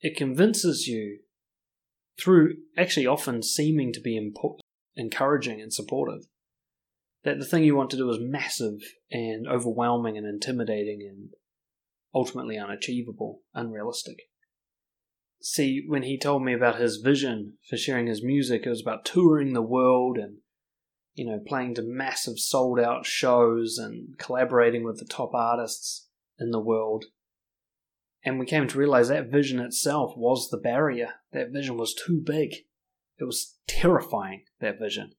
it convinces you, through actually often seeming to be impo- encouraging and supportive, that the thing you want to do is massive and overwhelming and intimidating and ultimately unachievable, unrealistic. See, when he told me about his vision for sharing his music, it was about touring the world and, you know, playing to massive sold out shows and collaborating with the top artists in the world. And we came to realize that vision itself was the barrier. That vision was too big. It was terrifying, that vision.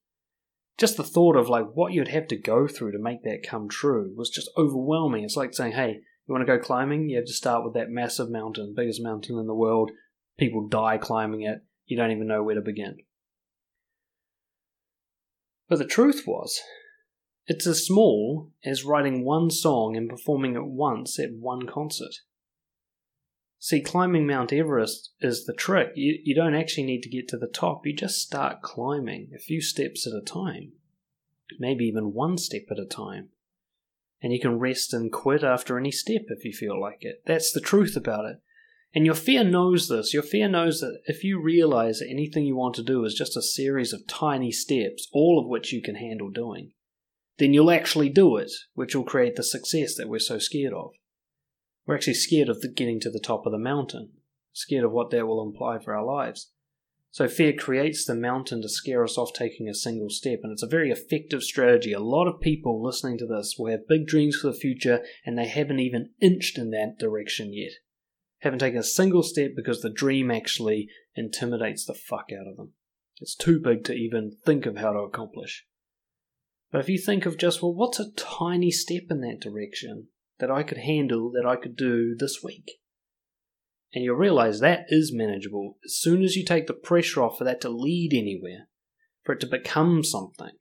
Just the thought of like what you'd have to go through to make that come true was just overwhelming. It's like saying, hey, you want to go climbing? You have to start with that massive mountain, biggest mountain in the world. People die climbing it. You don't even know where to begin. But the truth was, it's as small as writing one song and performing it once at one concert. See, climbing Mount Everest is the trick. You, you don't actually need to get to the top, you just start climbing a few steps at a time, maybe even one step at a time. And you can rest and quit after any step if you feel like it. That's the truth about it. And your fear knows this. Your fear knows that if you realize that anything you want to do is just a series of tiny steps, all of which you can handle doing, then you'll actually do it, which will create the success that we're so scared of. We're actually scared of the getting to the top of the mountain, scared of what that will imply for our lives. So fear creates the mountain to scare us off taking a single step, and it's a very effective strategy. A lot of people listening to this will have big dreams for the future, and they haven't even inched in that direction yet. Haven't taken a single step because the dream actually intimidates the fuck out of them. It's too big to even think of how to accomplish. But if you think of just, well, what's a tiny step in that direction? that I could handle, that I could do this week. And you'll realize that is manageable as soon as you take the pressure off for that to lead anywhere, for it to become something,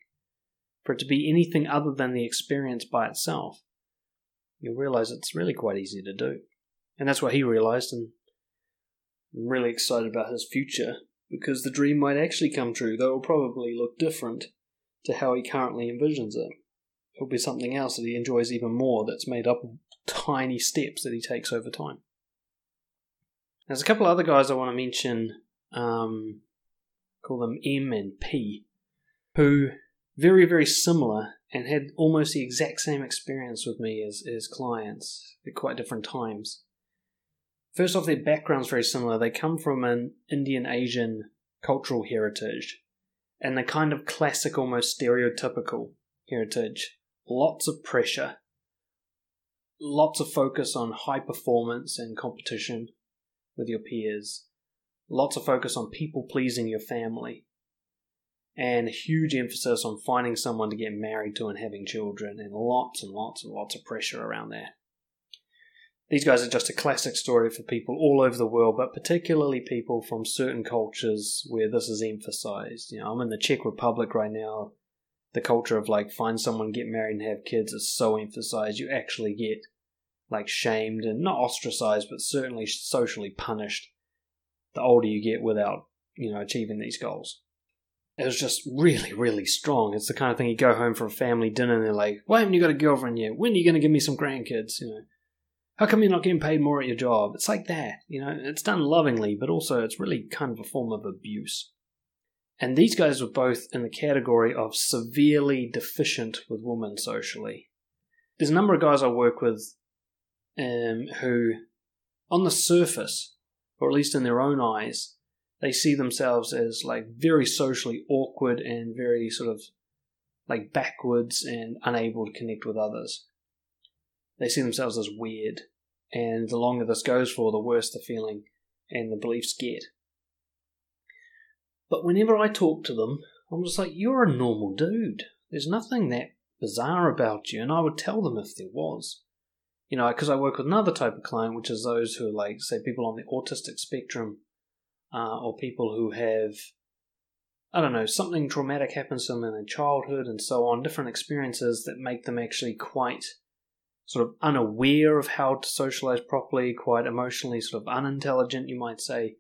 for it to be anything other than the experience by itself. You'll realize it's really quite easy to do. And that's what he realized, and I'm really excited about his future because the dream might actually come true, though it will probably look different to how he currently envisions it it'll be something else that he enjoys even more that's made up of tiny steps that he takes over time. There's a couple other guys I want to mention, um, call them M and P, who very, very similar and had almost the exact same experience with me as, as clients at quite different times. First off, their background's very similar. They come from an Indian Asian cultural heritage and the kind of classic, almost stereotypical heritage lots of pressure, lots of focus on high performance and competition with your peers, lots of focus on people pleasing your family, and a huge emphasis on finding someone to get married to and having children, and lots and lots and lots of pressure around that. These guys are just a classic story for people all over the world, but particularly people from certain cultures where this is emphasized. You know, I'm in the Czech Republic right now the culture of like find someone, get married, and have kids is so emphasized. You actually get like shamed and not ostracized, but certainly socially punished the older you get without you know achieving these goals. It was just really, really strong. It's the kind of thing you go home for a family dinner and they're like, "Why haven't you got a girlfriend yet? When are you going to give me some grandkids?" You know, how come you're not getting paid more at your job? It's like that. You know, it's done lovingly, but also it's really kind of a form of abuse. And these guys were both in the category of severely deficient with women socially. There's a number of guys I work with um, who, on the surface, or at least in their own eyes, they see themselves as like very socially awkward and very sort of like backwards and unable to connect with others. They see themselves as weird, and the longer this goes for, the worse the feeling and the beliefs get. But whenever I talk to them, I'm just like, you're a normal dude. There's nothing that bizarre about you. And I would tell them if there was. You know, because I work with another type of client, which is those who are like, say, people on the autistic spectrum, uh, or people who have, I don't know, something traumatic happens to them in their childhood and so on, different experiences that make them actually quite sort of unaware of how to socialize properly, quite emotionally sort of unintelligent, you might say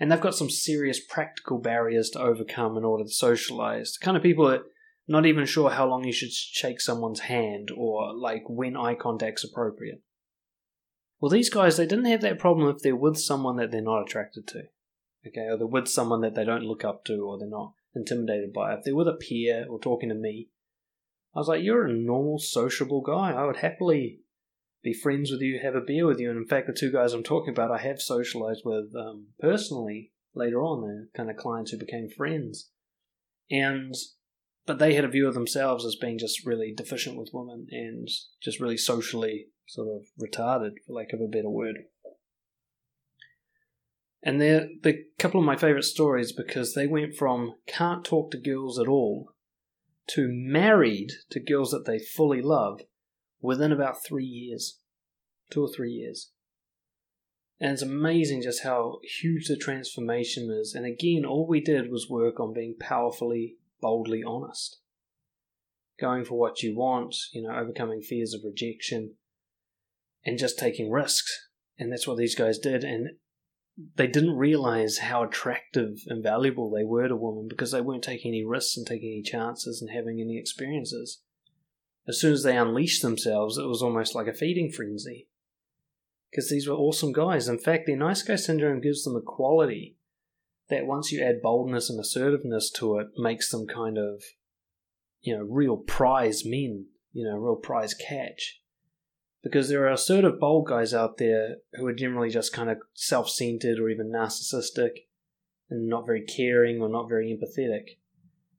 and they've got some serious practical barriers to overcome in order to socialize. The kind of people that not even sure how long you should shake someone's hand or like when eye contact's appropriate. Well, these guys, they didn't have that problem if they're with someone that they're not attracted to. Okay, or they're with someone that they don't look up to or they're not intimidated by. If they're with a peer or talking to me, I was like, you're a normal, sociable guy. I would happily be friends with you, have a beer with you. And in fact, the two guys I'm talking about, I have socialized with um, personally later on. They're kind of clients who became friends. And, but they had a view of themselves as being just really deficient with women and just really socially sort of retarded, for lack of a better word. And they're, they're a couple of my favourite stories because they went from can't talk to girls at all to married to girls that they fully love within about three years. Two or three years. And it's amazing just how huge the transformation is. And again, all we did was work on being powerfully, boldly honest. Going for what you want, you know, overcoming fears of rejection, and just taking risks. And that's what these guys did. And they didn't realize how attractive and valuable they were to women because they weren't taking any risks and taking any chances and having any experiences. As soon as they unleashed themselves, it was almost like a feeding frenzy. Because these were awesome guys. In fact, their nice guy syndrome gives them a quality that once you add boldness and assertiveness to it, makes them kind of, you know, real prize men, you know, real prize catch because there are assertive bold guys out there who are generally just kind of self-centered or even narcissistic and not very caring or not very empathetic.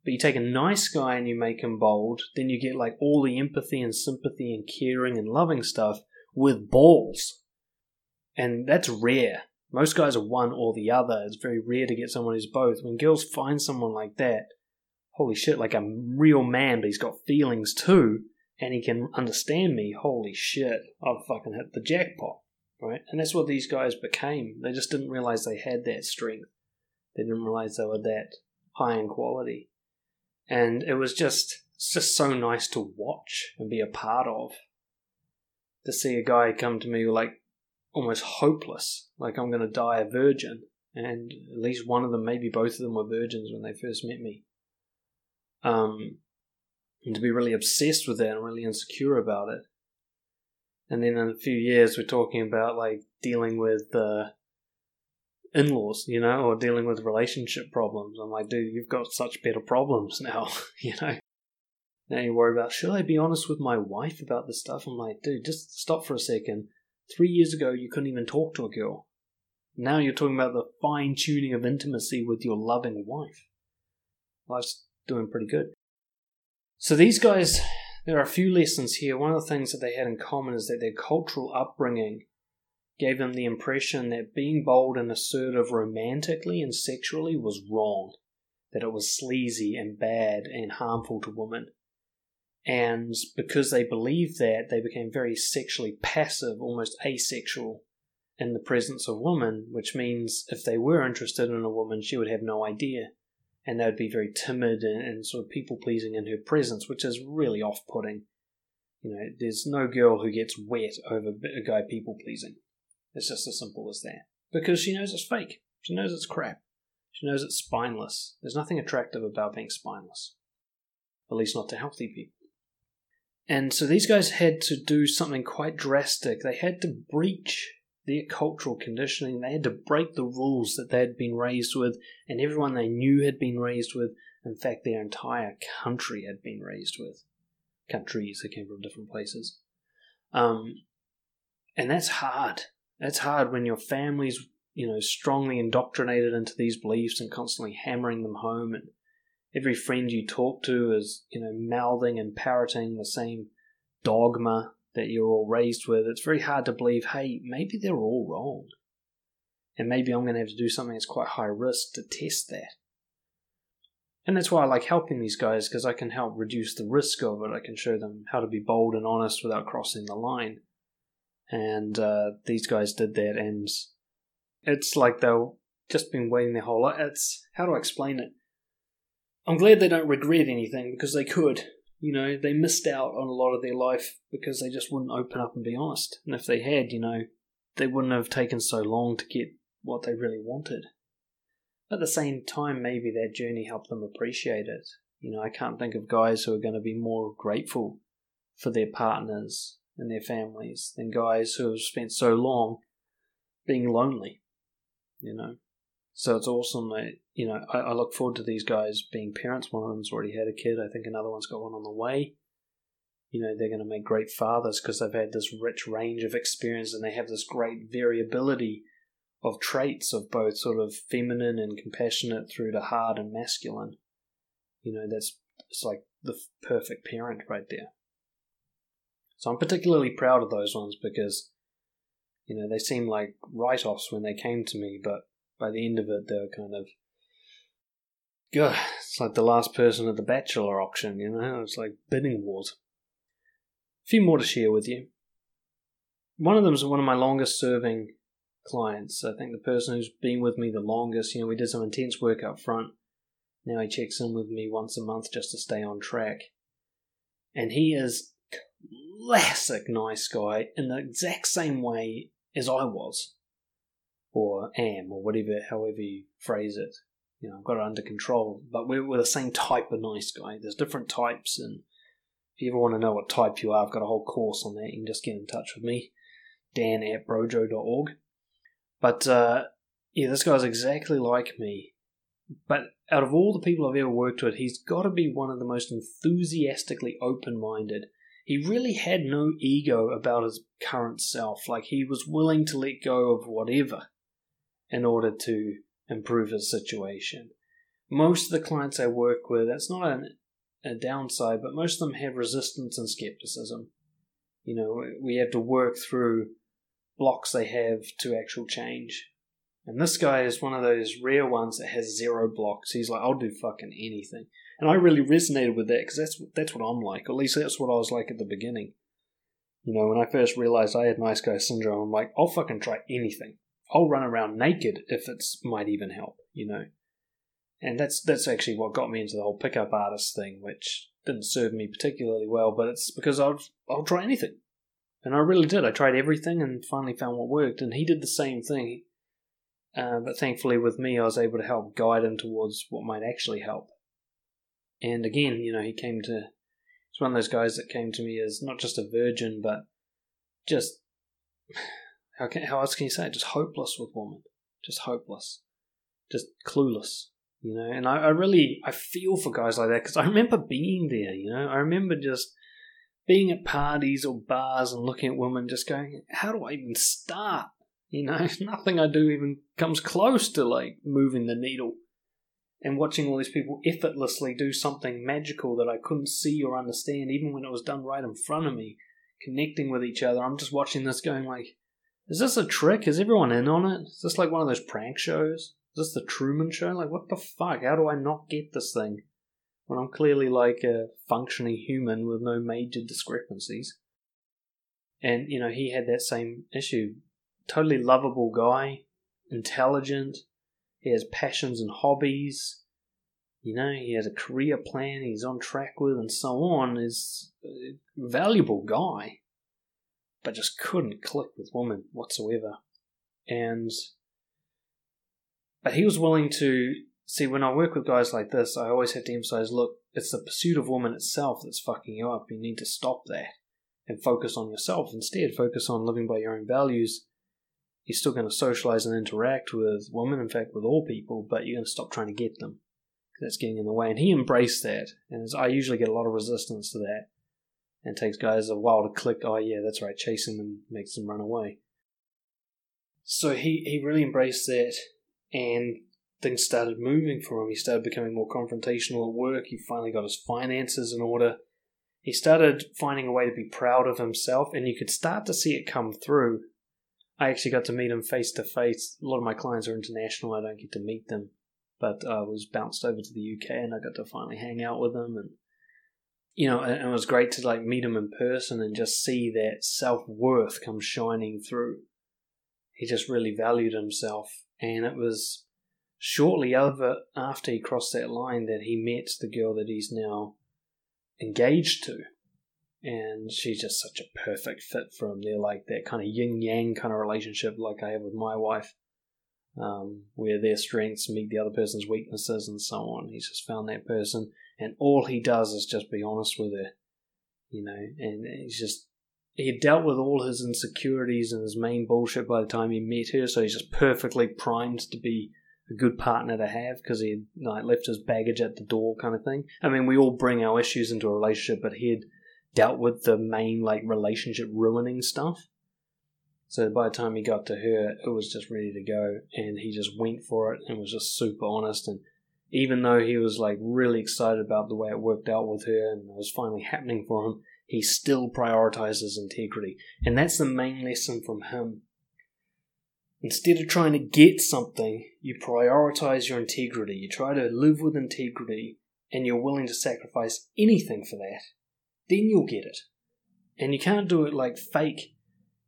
But you take a nice guy and you make him bold then you get like all the empathy and sympathy and caring and loving stuff with balls. And that's rare. Most guys are one or the other. It's very rare to get someone who's both. When girls find someone like that holy shit like a real man but he's got feelings too and he can understand me, holy shit, I've fucking hit the jackpot, right? And that's what these guys became. They just didn't realize they had that strength. They didn't realize they were that high in quality. And it was just, it's just so nice to watch and be a part of. To see a guy come to me like almost hopeless, like I'm going to die a virgin. And at least one of them, maybe both of them were virgins when they first met me. Um, and to be really obsessed with that and really insecure about it. And then in a few years, we're talking about like dealing with uh, in laws, you know, or dealing with relationship problems. I'm like, dude, you've got such better problems now, you know. Now you worry about, should I be honest with my wife about this stuff? I'm like, dude, just stop for a second. Three years ago, you couldn't even talk to a girl. Now you're talking about the fine tuning of intimacy with your loving wife. Life's doing pretty good. So these guys, there are a few lessons here. One of the things that they had in common is that their cultural upbringing gave them the impression that being bold and assertive romantically and sexually was wrong, that it was sleazy and bad and harmful to women. And because they believed that, they became very sexually passive, almost asexual in the presence of women, which means if they were interested in a woman, she would have no idea and they would be very timid and, and sort of people pleasing in her presence, which is really off putting. You know, there's no girl who gets wet over a guy people pleasing. It's just as simple as that. Because she knows it's fake. She knows it's crap. She knows it's spineless. There's nothing attractive about being spineless. At least not to healthy people. And so these guys had to do something quite drastic. They had to breach their cultural conditioning. They had to break the rules that they had been raised with, and everyone they knew had been raised with. In fact, their entire country had been raised with. Countries that came from different places. Um, and that's hard. That's hard when your family's, you know, strongly indoctrinated into these beliefs and constantly hammering them home, and every friend you talk to is, you know, mouthing and parroting the same dogma that you're all raised with, it's very hard to believe, hey, maybe they're all wrong. And maybe I'm going to have to do something that's quite high risk to test that. And that's why I like helping these guys, because I can help reduce the risk of it. I can show them how to be bold and honest without crossing the line. And uh, these guys did that, and it's like they've just been waiting their whole life. It's, how do I explain it? I'm glad they don't regret anything, because they could you know, they missed out on a lot of their life because they just wouldn't open up and be honest. And if they had, you know, they wouldn't have taken so long to get what they really wanted. At the same time, maybe that journey helped them appreciate it. You know, I can't think of guys who are going to be more grateful for their partners and their families than guys who have spent so long being lonely, you know. So it's awesome that, you know, I, I look forward to these guys being parents. One of them's already had a kid. I think another one's got one on the way. You know, they're going to make great fathers because they've had this rich range of experience and they have this great variability of traits of both sort of feminine and compassionate through to hard and masculine. You know, that's it's like the perfect parent right there. So I'm particularly proud of those ones because, you know, they seem like write offs when they came to me, but by the end of it, they were kind of, God, it's like the last person at the Bachelor auction, you know? It's like bidding wars. A few more to share with you. One of them is one of my longest serving clients. I think the person who's been with me the longest, you know, we did some intense work up front. Now he checks in with me once a month just to stay on track. And he is classic nice guy in the exact same way as I was. Or am, or whatever, however you phrase it. You know, I've got it under control. But we're, we're the same type of nice guy. There's different types, and if you ever want to know what type you are, I've got a whole course on that. You can just get in touch with me, dan at brojo.org. But uh, yeah, this guy's exactly like me. But out of all the people I've ever worked with, he's got to be one of the most enthusiastically open minded. He really had no ego about his current self. Like, he was willing to let go of whatever in order to improve his situation. Most of the clients I work with, that's not an, a downside, but most of them have resistance and skepticism. You know, we have to work through blocks they have to actual change. And this guy is one of those rare ones that has zero blocks. He's like, I'll do fucking anything. And I really resonated with that because that's, that's what I'm like. At least that's what I was like at the beginning. You know, when I first realized I had nice guy syndrome, I'm like, I'll fucking try anything. I'll run around naked if it might even help, you know. And that's that's actually what got me into the whole pickup artist thing, which didn't serve me particularly well, but it's because I'll I'll try anything. And I really did. I tried everything and finally found what worked. And he did the same thing. Uh, but thankfully, with me, I was able to help guide him towards what might actually help. And again, you know, he came to. He's one of those guys that came to me as not just a virgin, but just. How, can, how else can you say it? Just hopeless with women. Just hopeless. Just clueless. You know, and I, I really. I feel for guys like that because I remember being there, you know. I remember just being at parties or bars and looking at women just going, how do I even start? You know, nothing I do even comes close to like moving the needle. And watching all these people effortlessly do something magical that I couldn't see or understand, even when it was done right in front of me, connecting with each other. I'm just watching this going like, is this a trick? Is everyone in on it? Is this like one of those prank shows? Is this the Truman Show? Like, what the fuck? How do I not get this thing? when I'm clearly like a functioning human with no major discrepancies. And, you know, he had that same issue. Totally lovable guy, intelligent, he has passions and hobbies, you know, he has a career plan he's on track with, and so on. Is a valuable guy, but just couldn't click with women whatsoever. And, but he was willing to See, when I work with guys like this, I always have to emphasize look, it's the pursuit of woman itself that's fucking you up. You need to stop that and focus on yourself instead. Focus on living by your own values. You're still going to socialize and interact with women, in fact, with all people, but you're going to stop trying to get them. That's getting in the way. And he embraced that. And I usually get a lot of resistance to that. And takes guys a while to click, oh, yeah, that's right, chase them makes them run away. So he, he really embraced that. And things started moving for him. He started becoming more confrontational at work. He finally got his finances in order. He started finding a way to be proud of himself, and you could start to see it come through. I actually got to meet him face to face. A lot of my clients are international. I don't get to meet them, but I was bounced over to the UK, and I got to finally hang out with him, and you know, and it was great to like meet him in person and just see that self worth come shining through. He just really valued himself, and it was shortly over after he crossed that line that he met the girl that he's now engaged to. And she's just such a perfect fit for him. They're like that kind of yin yang kind of relationship, like I have with my wife, um, where their strengths meet the other person's weaknesses and so on. He's just found that person, and all he does is just be honest with her, you know, and he's just he had dealt with all his insecurities and his main bullshit by the time he met her, so he's just perfectly primed to be a good partner to have because he had like left his baggage at the door, kind of thing. I mean, we all bring our issues into a relationship, but he had dealt with the main like relationship ruining stuff. So by the time he got to her, it was just ready to go, and he just went for it and was just super honest. And even though he was like really excited about the way it worked out with her and it was finally happening for him, he still prioritizes integrity. And that's the main lesson from him. Instead of trying to get something, you prioritize your integrity. You try to live with integrity and you're willing to sacrifice anything for that. Then you'll get it. And you can't do it like fake.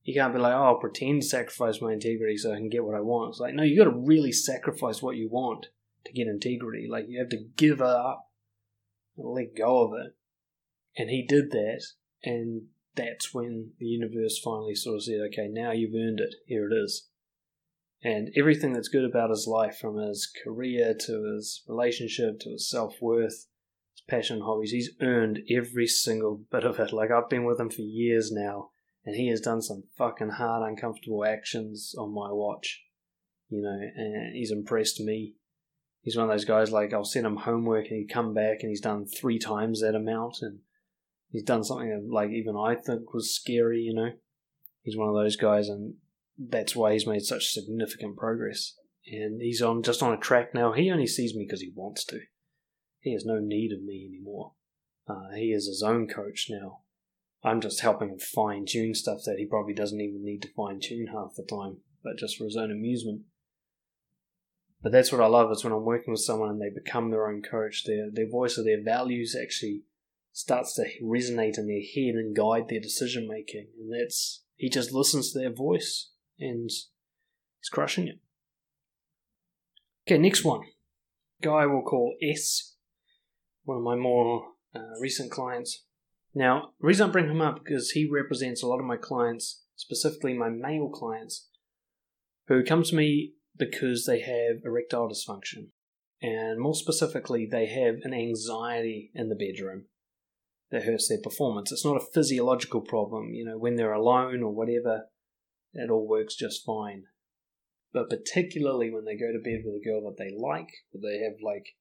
You can't be like, oh, I'll pretend to sacrifice my integrity so I can get what I want. It's like, no, you got to really sacrifice what you want to get integrity. Like, you have to give up and let go of it. And he did that, and that's when the universe finally sort of said, okay, now you've earned it. Here it is. And everything that's good about his life, from his career to his relationship to his self worth, his passion, hobbies, he's earned every single bit of it. Like, I've been with him for years now, and he has done some fucking hard, uncomfortable actions on my watch, you know, and he's impressed me. He's one of those guys, like, I'll send him homework and he'd come back and he's done three times that amount, and he's done something that, like even I think was scary. You know, he's one of those guys, and that's why he's made such significant progress. And he's on just on a track now. He only sees me because he wants to. He has no need of me anymore. Uh, he is his own coach now. I'm just helping him fine tune stuff that he probably doesn't even need to fine tune half the time, but just for his own amusement. But that's what I love is when I'm working with someone and they become their own coach. Their their voice or their values actually starts to resonate in their head and guide their decision making. And that's, he just listens to their voice and he's crushing it. Okay, next one. Guy we'll call S, one of my more uh, recent clients. Now, reason I bring him up because he represents a lot of my clients, specifically my male clients, who come to me because they have erectile dysfunction. And more specifically, they have an anxiety in the bedroom that hurts their performance. It's not a physiological problem. You know, when they're alone or whatever, it all works just fine. But particularly when they go to bed with a girl that they like, or they have like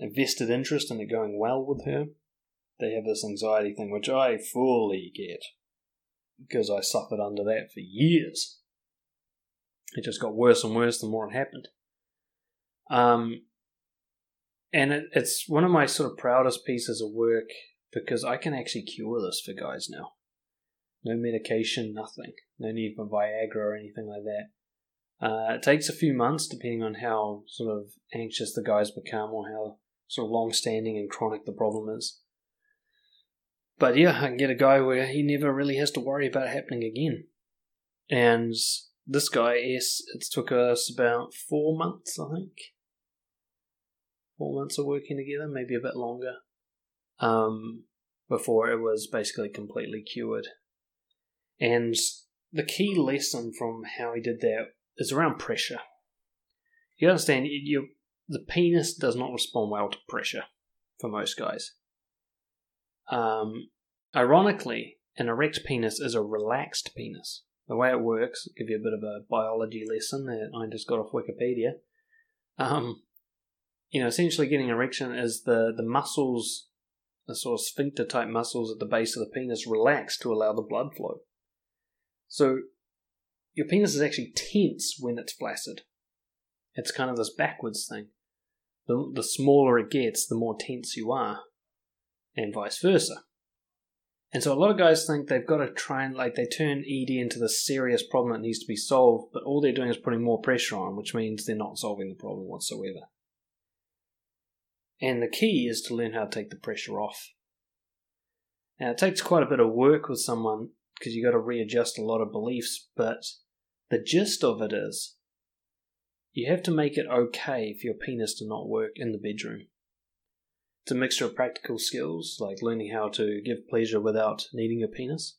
a vested interest and they're going well with her, they have this anxiety thing, which I fully get because I suffered under that for years. It just got worse and worse the more it happened. Um, and it, it's one of my sort of proudest pieces of work because I can actually cure this for guys now. No medication, nothing. No need for Viagra or anything like that. Uh, it takes a few months depending on how sort of anxious the guys become or how sort of long standing and chronic the problem is. But yeah, I can get a guy where he never really has to worry about it happening again. And this guy, yes, it took us about four months, I think. Four months of working together, maybe a bit longer um, before it was basically completely cured. And the key lesson from how he did that is around pressure. You understand, you, the penis does not respond well to pressure for most guys. Um, ironically, an erect penis is a relaxed penis. The way it works, give you a bit of a biology lesson that I just got off Wikipedia. Um, you know, essentially getting erection is the, the muscles the sort of sphincter type muscles at the base of the penis relax to allow the blood flow. So your penis is actually tense when it's flaccid. It's kind of this backwards thing. The, the smaller it gets, the more tense you are, and vice versa. And so a lot of guys think they've got to try and like they turn ED into this serious problem that needs to be solved, but all they're doing is putting more pressure on, which means they're not solving the problem whatsoever. And the key is to learn how to take the pressure off. Now, it takes quite a bit of work with someone because you've got to readjust a lot of beliefs, but the gist of it is you have to make it okay for your penis to not work in the bedroom. It's a mixture of practical skills, like learning how to give pleasure without needing a penis,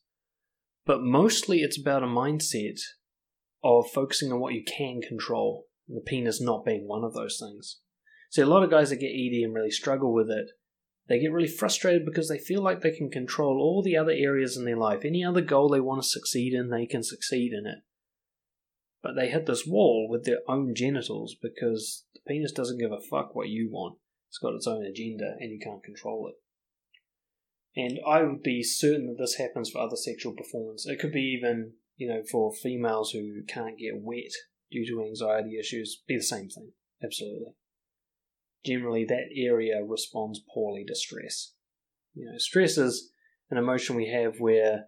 but mostly it's about a mindset of focusing on what you can control, the penis not being one of those things. See, a lot of guys that get ED and really struggle with it, They get really frustrated because they feel like they can control all the other areas in their life. Any other goal they want to succeed in, they can succeed in it. But they hit this wall with their own genitals because the penis doesn't give a fuck what you want. It's got its own agenda and you can't control it. And I would be certain that this happens for other sexual performance. It could be even, you know, for females who can't get wet due to anxiety issues, be the same thing. Absolutely. Generally, that area responds poorly to stress. You know, stress is an emotion we have where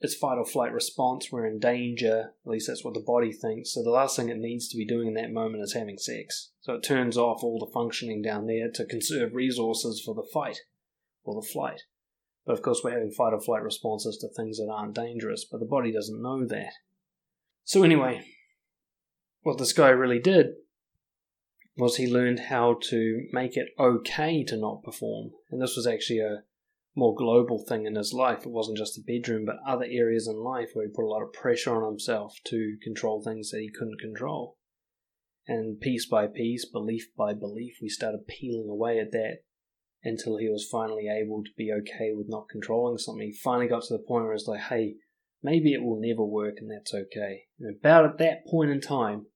it's fight or flight response, we're in danger, at least that's what the body thinks. So the last thing it needs to be doing in that moment is having sex. So it turns off all the functioning down there to conserve resources for the fight or the flight. But of course, we're having fight or flight responses to things that aren't dangerous, but the body doesn't know that. So, anyway, what this guy really did was he learned how to make it okay to not perform. And this was actually a more global thing in his life. It wasn't just the bedroom, but other areas in life where he put a lot of pressure on himself to control things that he couldn't control. And piece by piece, belief by belief, we started peeling away at that until he was finally able to be okay with not controlling something. He finally got to the point where it's like, hey, maybe it will never work and that's okay. And about at that point in time,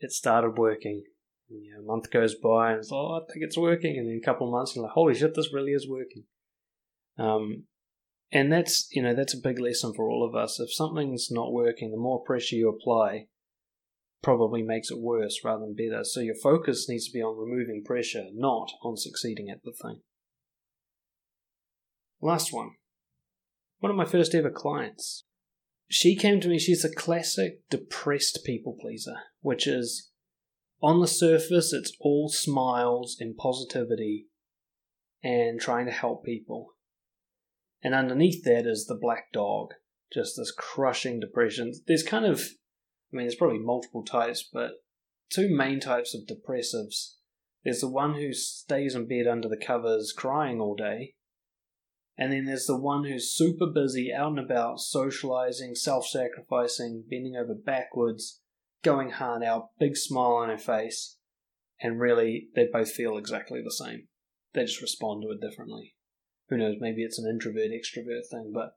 it started working. You know, a month goes by and it's like, oh, I think it's working. And then a couple of months, you're like, holy shit, this really is working. Um, and that's, you know, that's a big lesson for all of us. If something's not working, the more pressure you apply, probably makes it worse rather than better. So your focus needs to be on removing pressure, not on succeeding at the thing. Last one. One of my first ever clients. She came to me, she's a classic depressed people pleaser, which is on the surface, it's all smiles and positivity and trying to help people. And underneath that is the black dog, just this crushing depression. There's kind of I mean, there's probably multiple types, but two main types of depressives. There's the one who stays in bed under the covers crying all day, and then there's the one who's super busy, out and about, socializing, self sacrificing, bending over backwards, going hard out, big smile on her face, and really they both feel exactly the same. They just respond to it differently. Who knows, maybe it's an introvert extrovert thing, but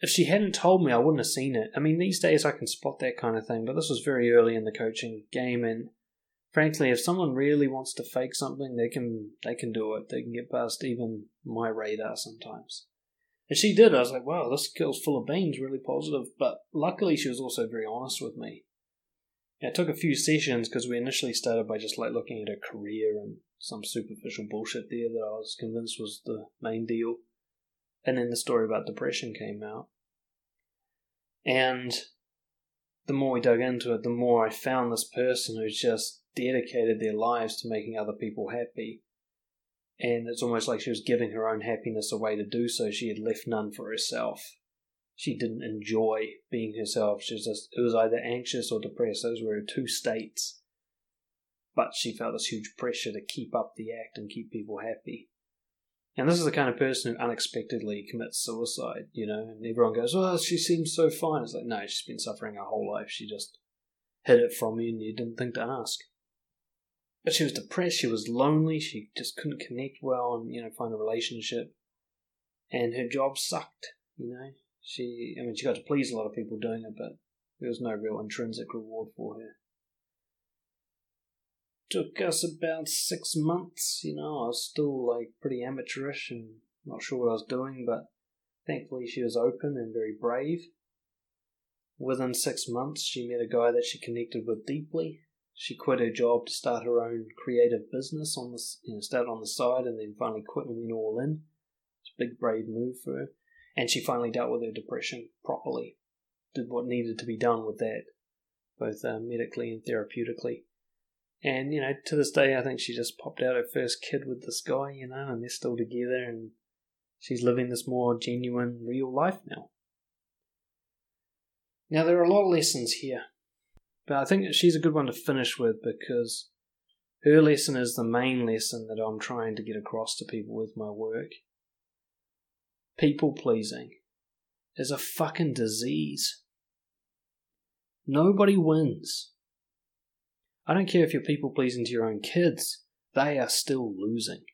if she hadn't told me, I wouldn't have seen it. I mean, these days I can spot that kind of thing, but this was very early in the coaching game, and frankly, if someone really wants to fake something, they can they can do it. They can get past even my radar sometimes. And she did. I was like, wow, this girl's full of beans, really positive. But luckily, she was also very honest with me. It took a few sessions because we initially started by just like looking at her career and some superficial bullshit there that I was convinced was the main deal. And then the story about depression came out. And the more we dug into it, the more I found this person who's just dedicated their lives to making other people happy. And it's almost like she was giving her own happiness away to do so. She had left none for herself. She didn't enjoy being herself. She was just, it was either anxious or depressed. Those were her two states. But she felt this huge pressure to keep up the act and keep people happy. And this is the kind of person who unexpectedly commits suicide, you know, and everyone goes, Oh, she seems so fine. It's like, no, she's been suffering her whole life. She just hid it from you and you didn't think to ask. But she was depressed, she was lonely, she just couldn't connect well and, you know, find a relationship. And her job sucked, you know. She I mean she got to please a lot of people doing it, but there was no real intrinsic reward for her took us about six months. You know, I was still like pretty amateurish and not sure what I was doing, but thankfully she was open and very brave. Within six months, she met a guy that she connected with deeply. She quit her job to start her own creative business on the you know, start on the side, and then finally quit and went all in. It's a big, brave move for her. And she finally dealt with her depression properly. Did what needed to be done with that, both uh, medically and therapeutically. And, you know, to this day, I think she just popped out her first kid with this guy, you know, and they're still together and she's living this more genuine, real life now. Now, there are a lot of lessons here, but I think she's a good one to finish with because her lesson is the main lesson that I'm trying to get across to people with my work. People pleasing is a fucking disease. Nobody wins. I don't care if you're people pleasing to your own kids, they are still losing.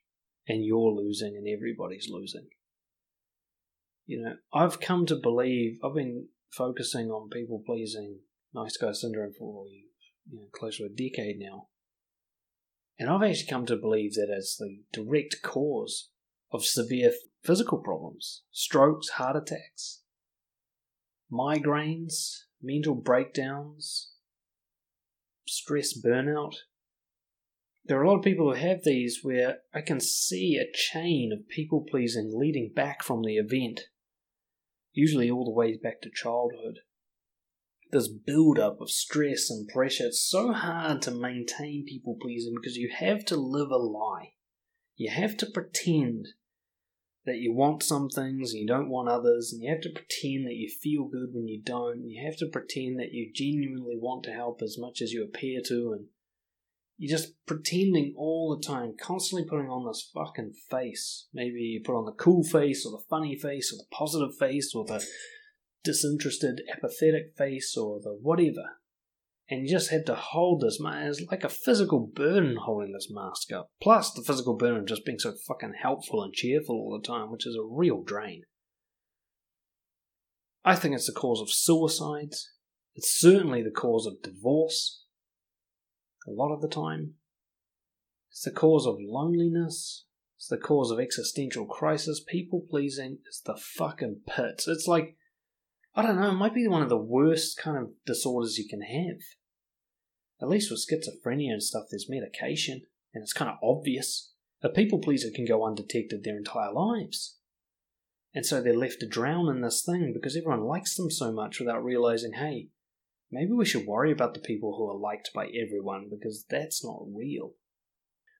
and you're losing and everybody's losing. You know, I've come to believe, I've been focusing on people pleasing, nice guy syndrome for you know, close to a decade now. And I've actually come to believe that it's the direct cause of severe physical problems strokes, heart attacks, migraines, mental breakdowns, stress, burnout. There are a lot of people who have these where I can see a chain of people pleasing leading back from the event, usually all the way back to childhood. This build up of stress and pressure, it's so hard to maintain people pleasing because you have to live a lie. You have to pretend that you want some things and you don't want others, and you have to pretend that you feel good when you don't, and you have to pretend that you genuinely want to help as much as you appear to, and you're just pretending all the time, constantly putting on this fucking face. Maybe you put on the cool face, or the funny face, or the positive face, or the disinterested, apathetic face, or the whatever and you just had to hold this man. It's like a physical burden holding this mask up. Plus the physical burden of just being so fucking helpful and cheerful all the time, which is a real drain. I think it's the cause of suicides. It's certainly the cause of divorce. A lot of the time. It's the cause of loneliness. It's the cause of existential crisis. People pleasing is the fucking pits. It's like I don't know, it might be one of the worst kind of disorders you can have. At least with schizophrenia and stuff, there's medication, and it's kind of obvious. A people pleaser can go undetected their entire lives. And so they're left to drown in this thing because everyone likes them so much without realizing, hey, maybe we should worry about the people who are liked by everyone because that's not real.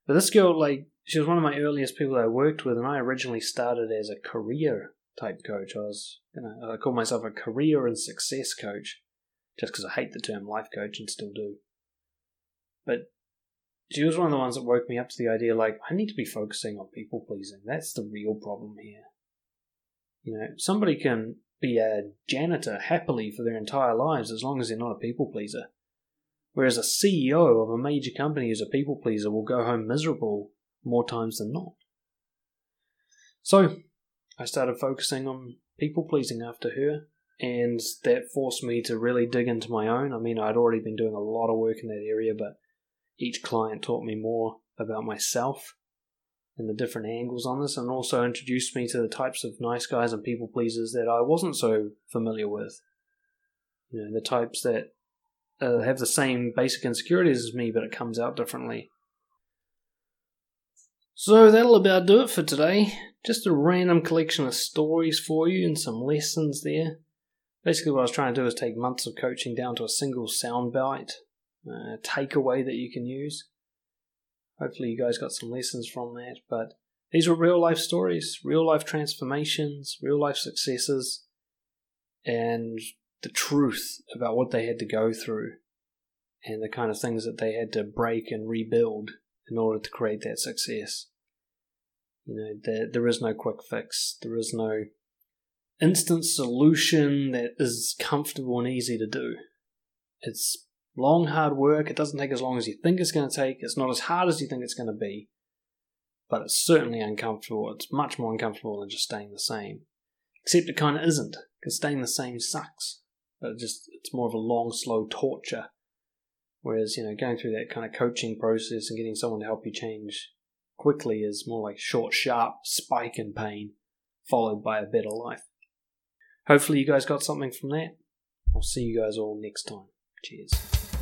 But this girl, like, she was one of my earliest people I worked with, and I originally started as a career type coach. I was, you know, I call myself a career and success coach, just because I hate the term life coach and still do. But she was one of the ones that woke me up to the idea, like, I need to be focusing on people pleasing. That's the real problem here. You know, somebody can be a janitor happily for their entire lives as long as they're not a people pleaser. Whereas a CEO of a major company who's a people pleaser will go home miserable more times than not. So, I started focusing on people pleasing after her, and that forced me to really dig into my own. I mean, I'd already been doing a lot of work in that area, but each client taught me more about myself and the different angles on this, and also introduced me to the types of nice guys and people pleasers that I wasn't so familiar with. You know, the types that uh, have the same basic insecurities as me, but it comes out differently. So that'll about do it for today. Just a random collection of stories for you and some lessons there. Basically, what I was trying to do is take months of coaching down to a single soundbite, uh, takeaway that you can use. Hopefully, you guys got some lessons from that. But these were real life stories, real life transformations, real life successes, and the truth about what they had to go through and the kind of things that they had to break and rebuild in order to create that success. You know, there, there is no quick fix. There is no instant solution that is comfortable and easy to do. It's long, hard work. It doesn't take as long as you think it's going to take. It's not as hard as you think it's going to be. But it's certainly uncomfortable. It's much more uncomfortable than just staying the same. Except it kind of isn't, because staying the same sucks. But it just it's more of a long, slow torture Whereas, you know, going through that kind of coaching process and getting someone to help you change quickly is more like short, sharp spike in pain, followed by a better life. Hopefully, you guys got something from that. I'll see you guys all next time. Cheers.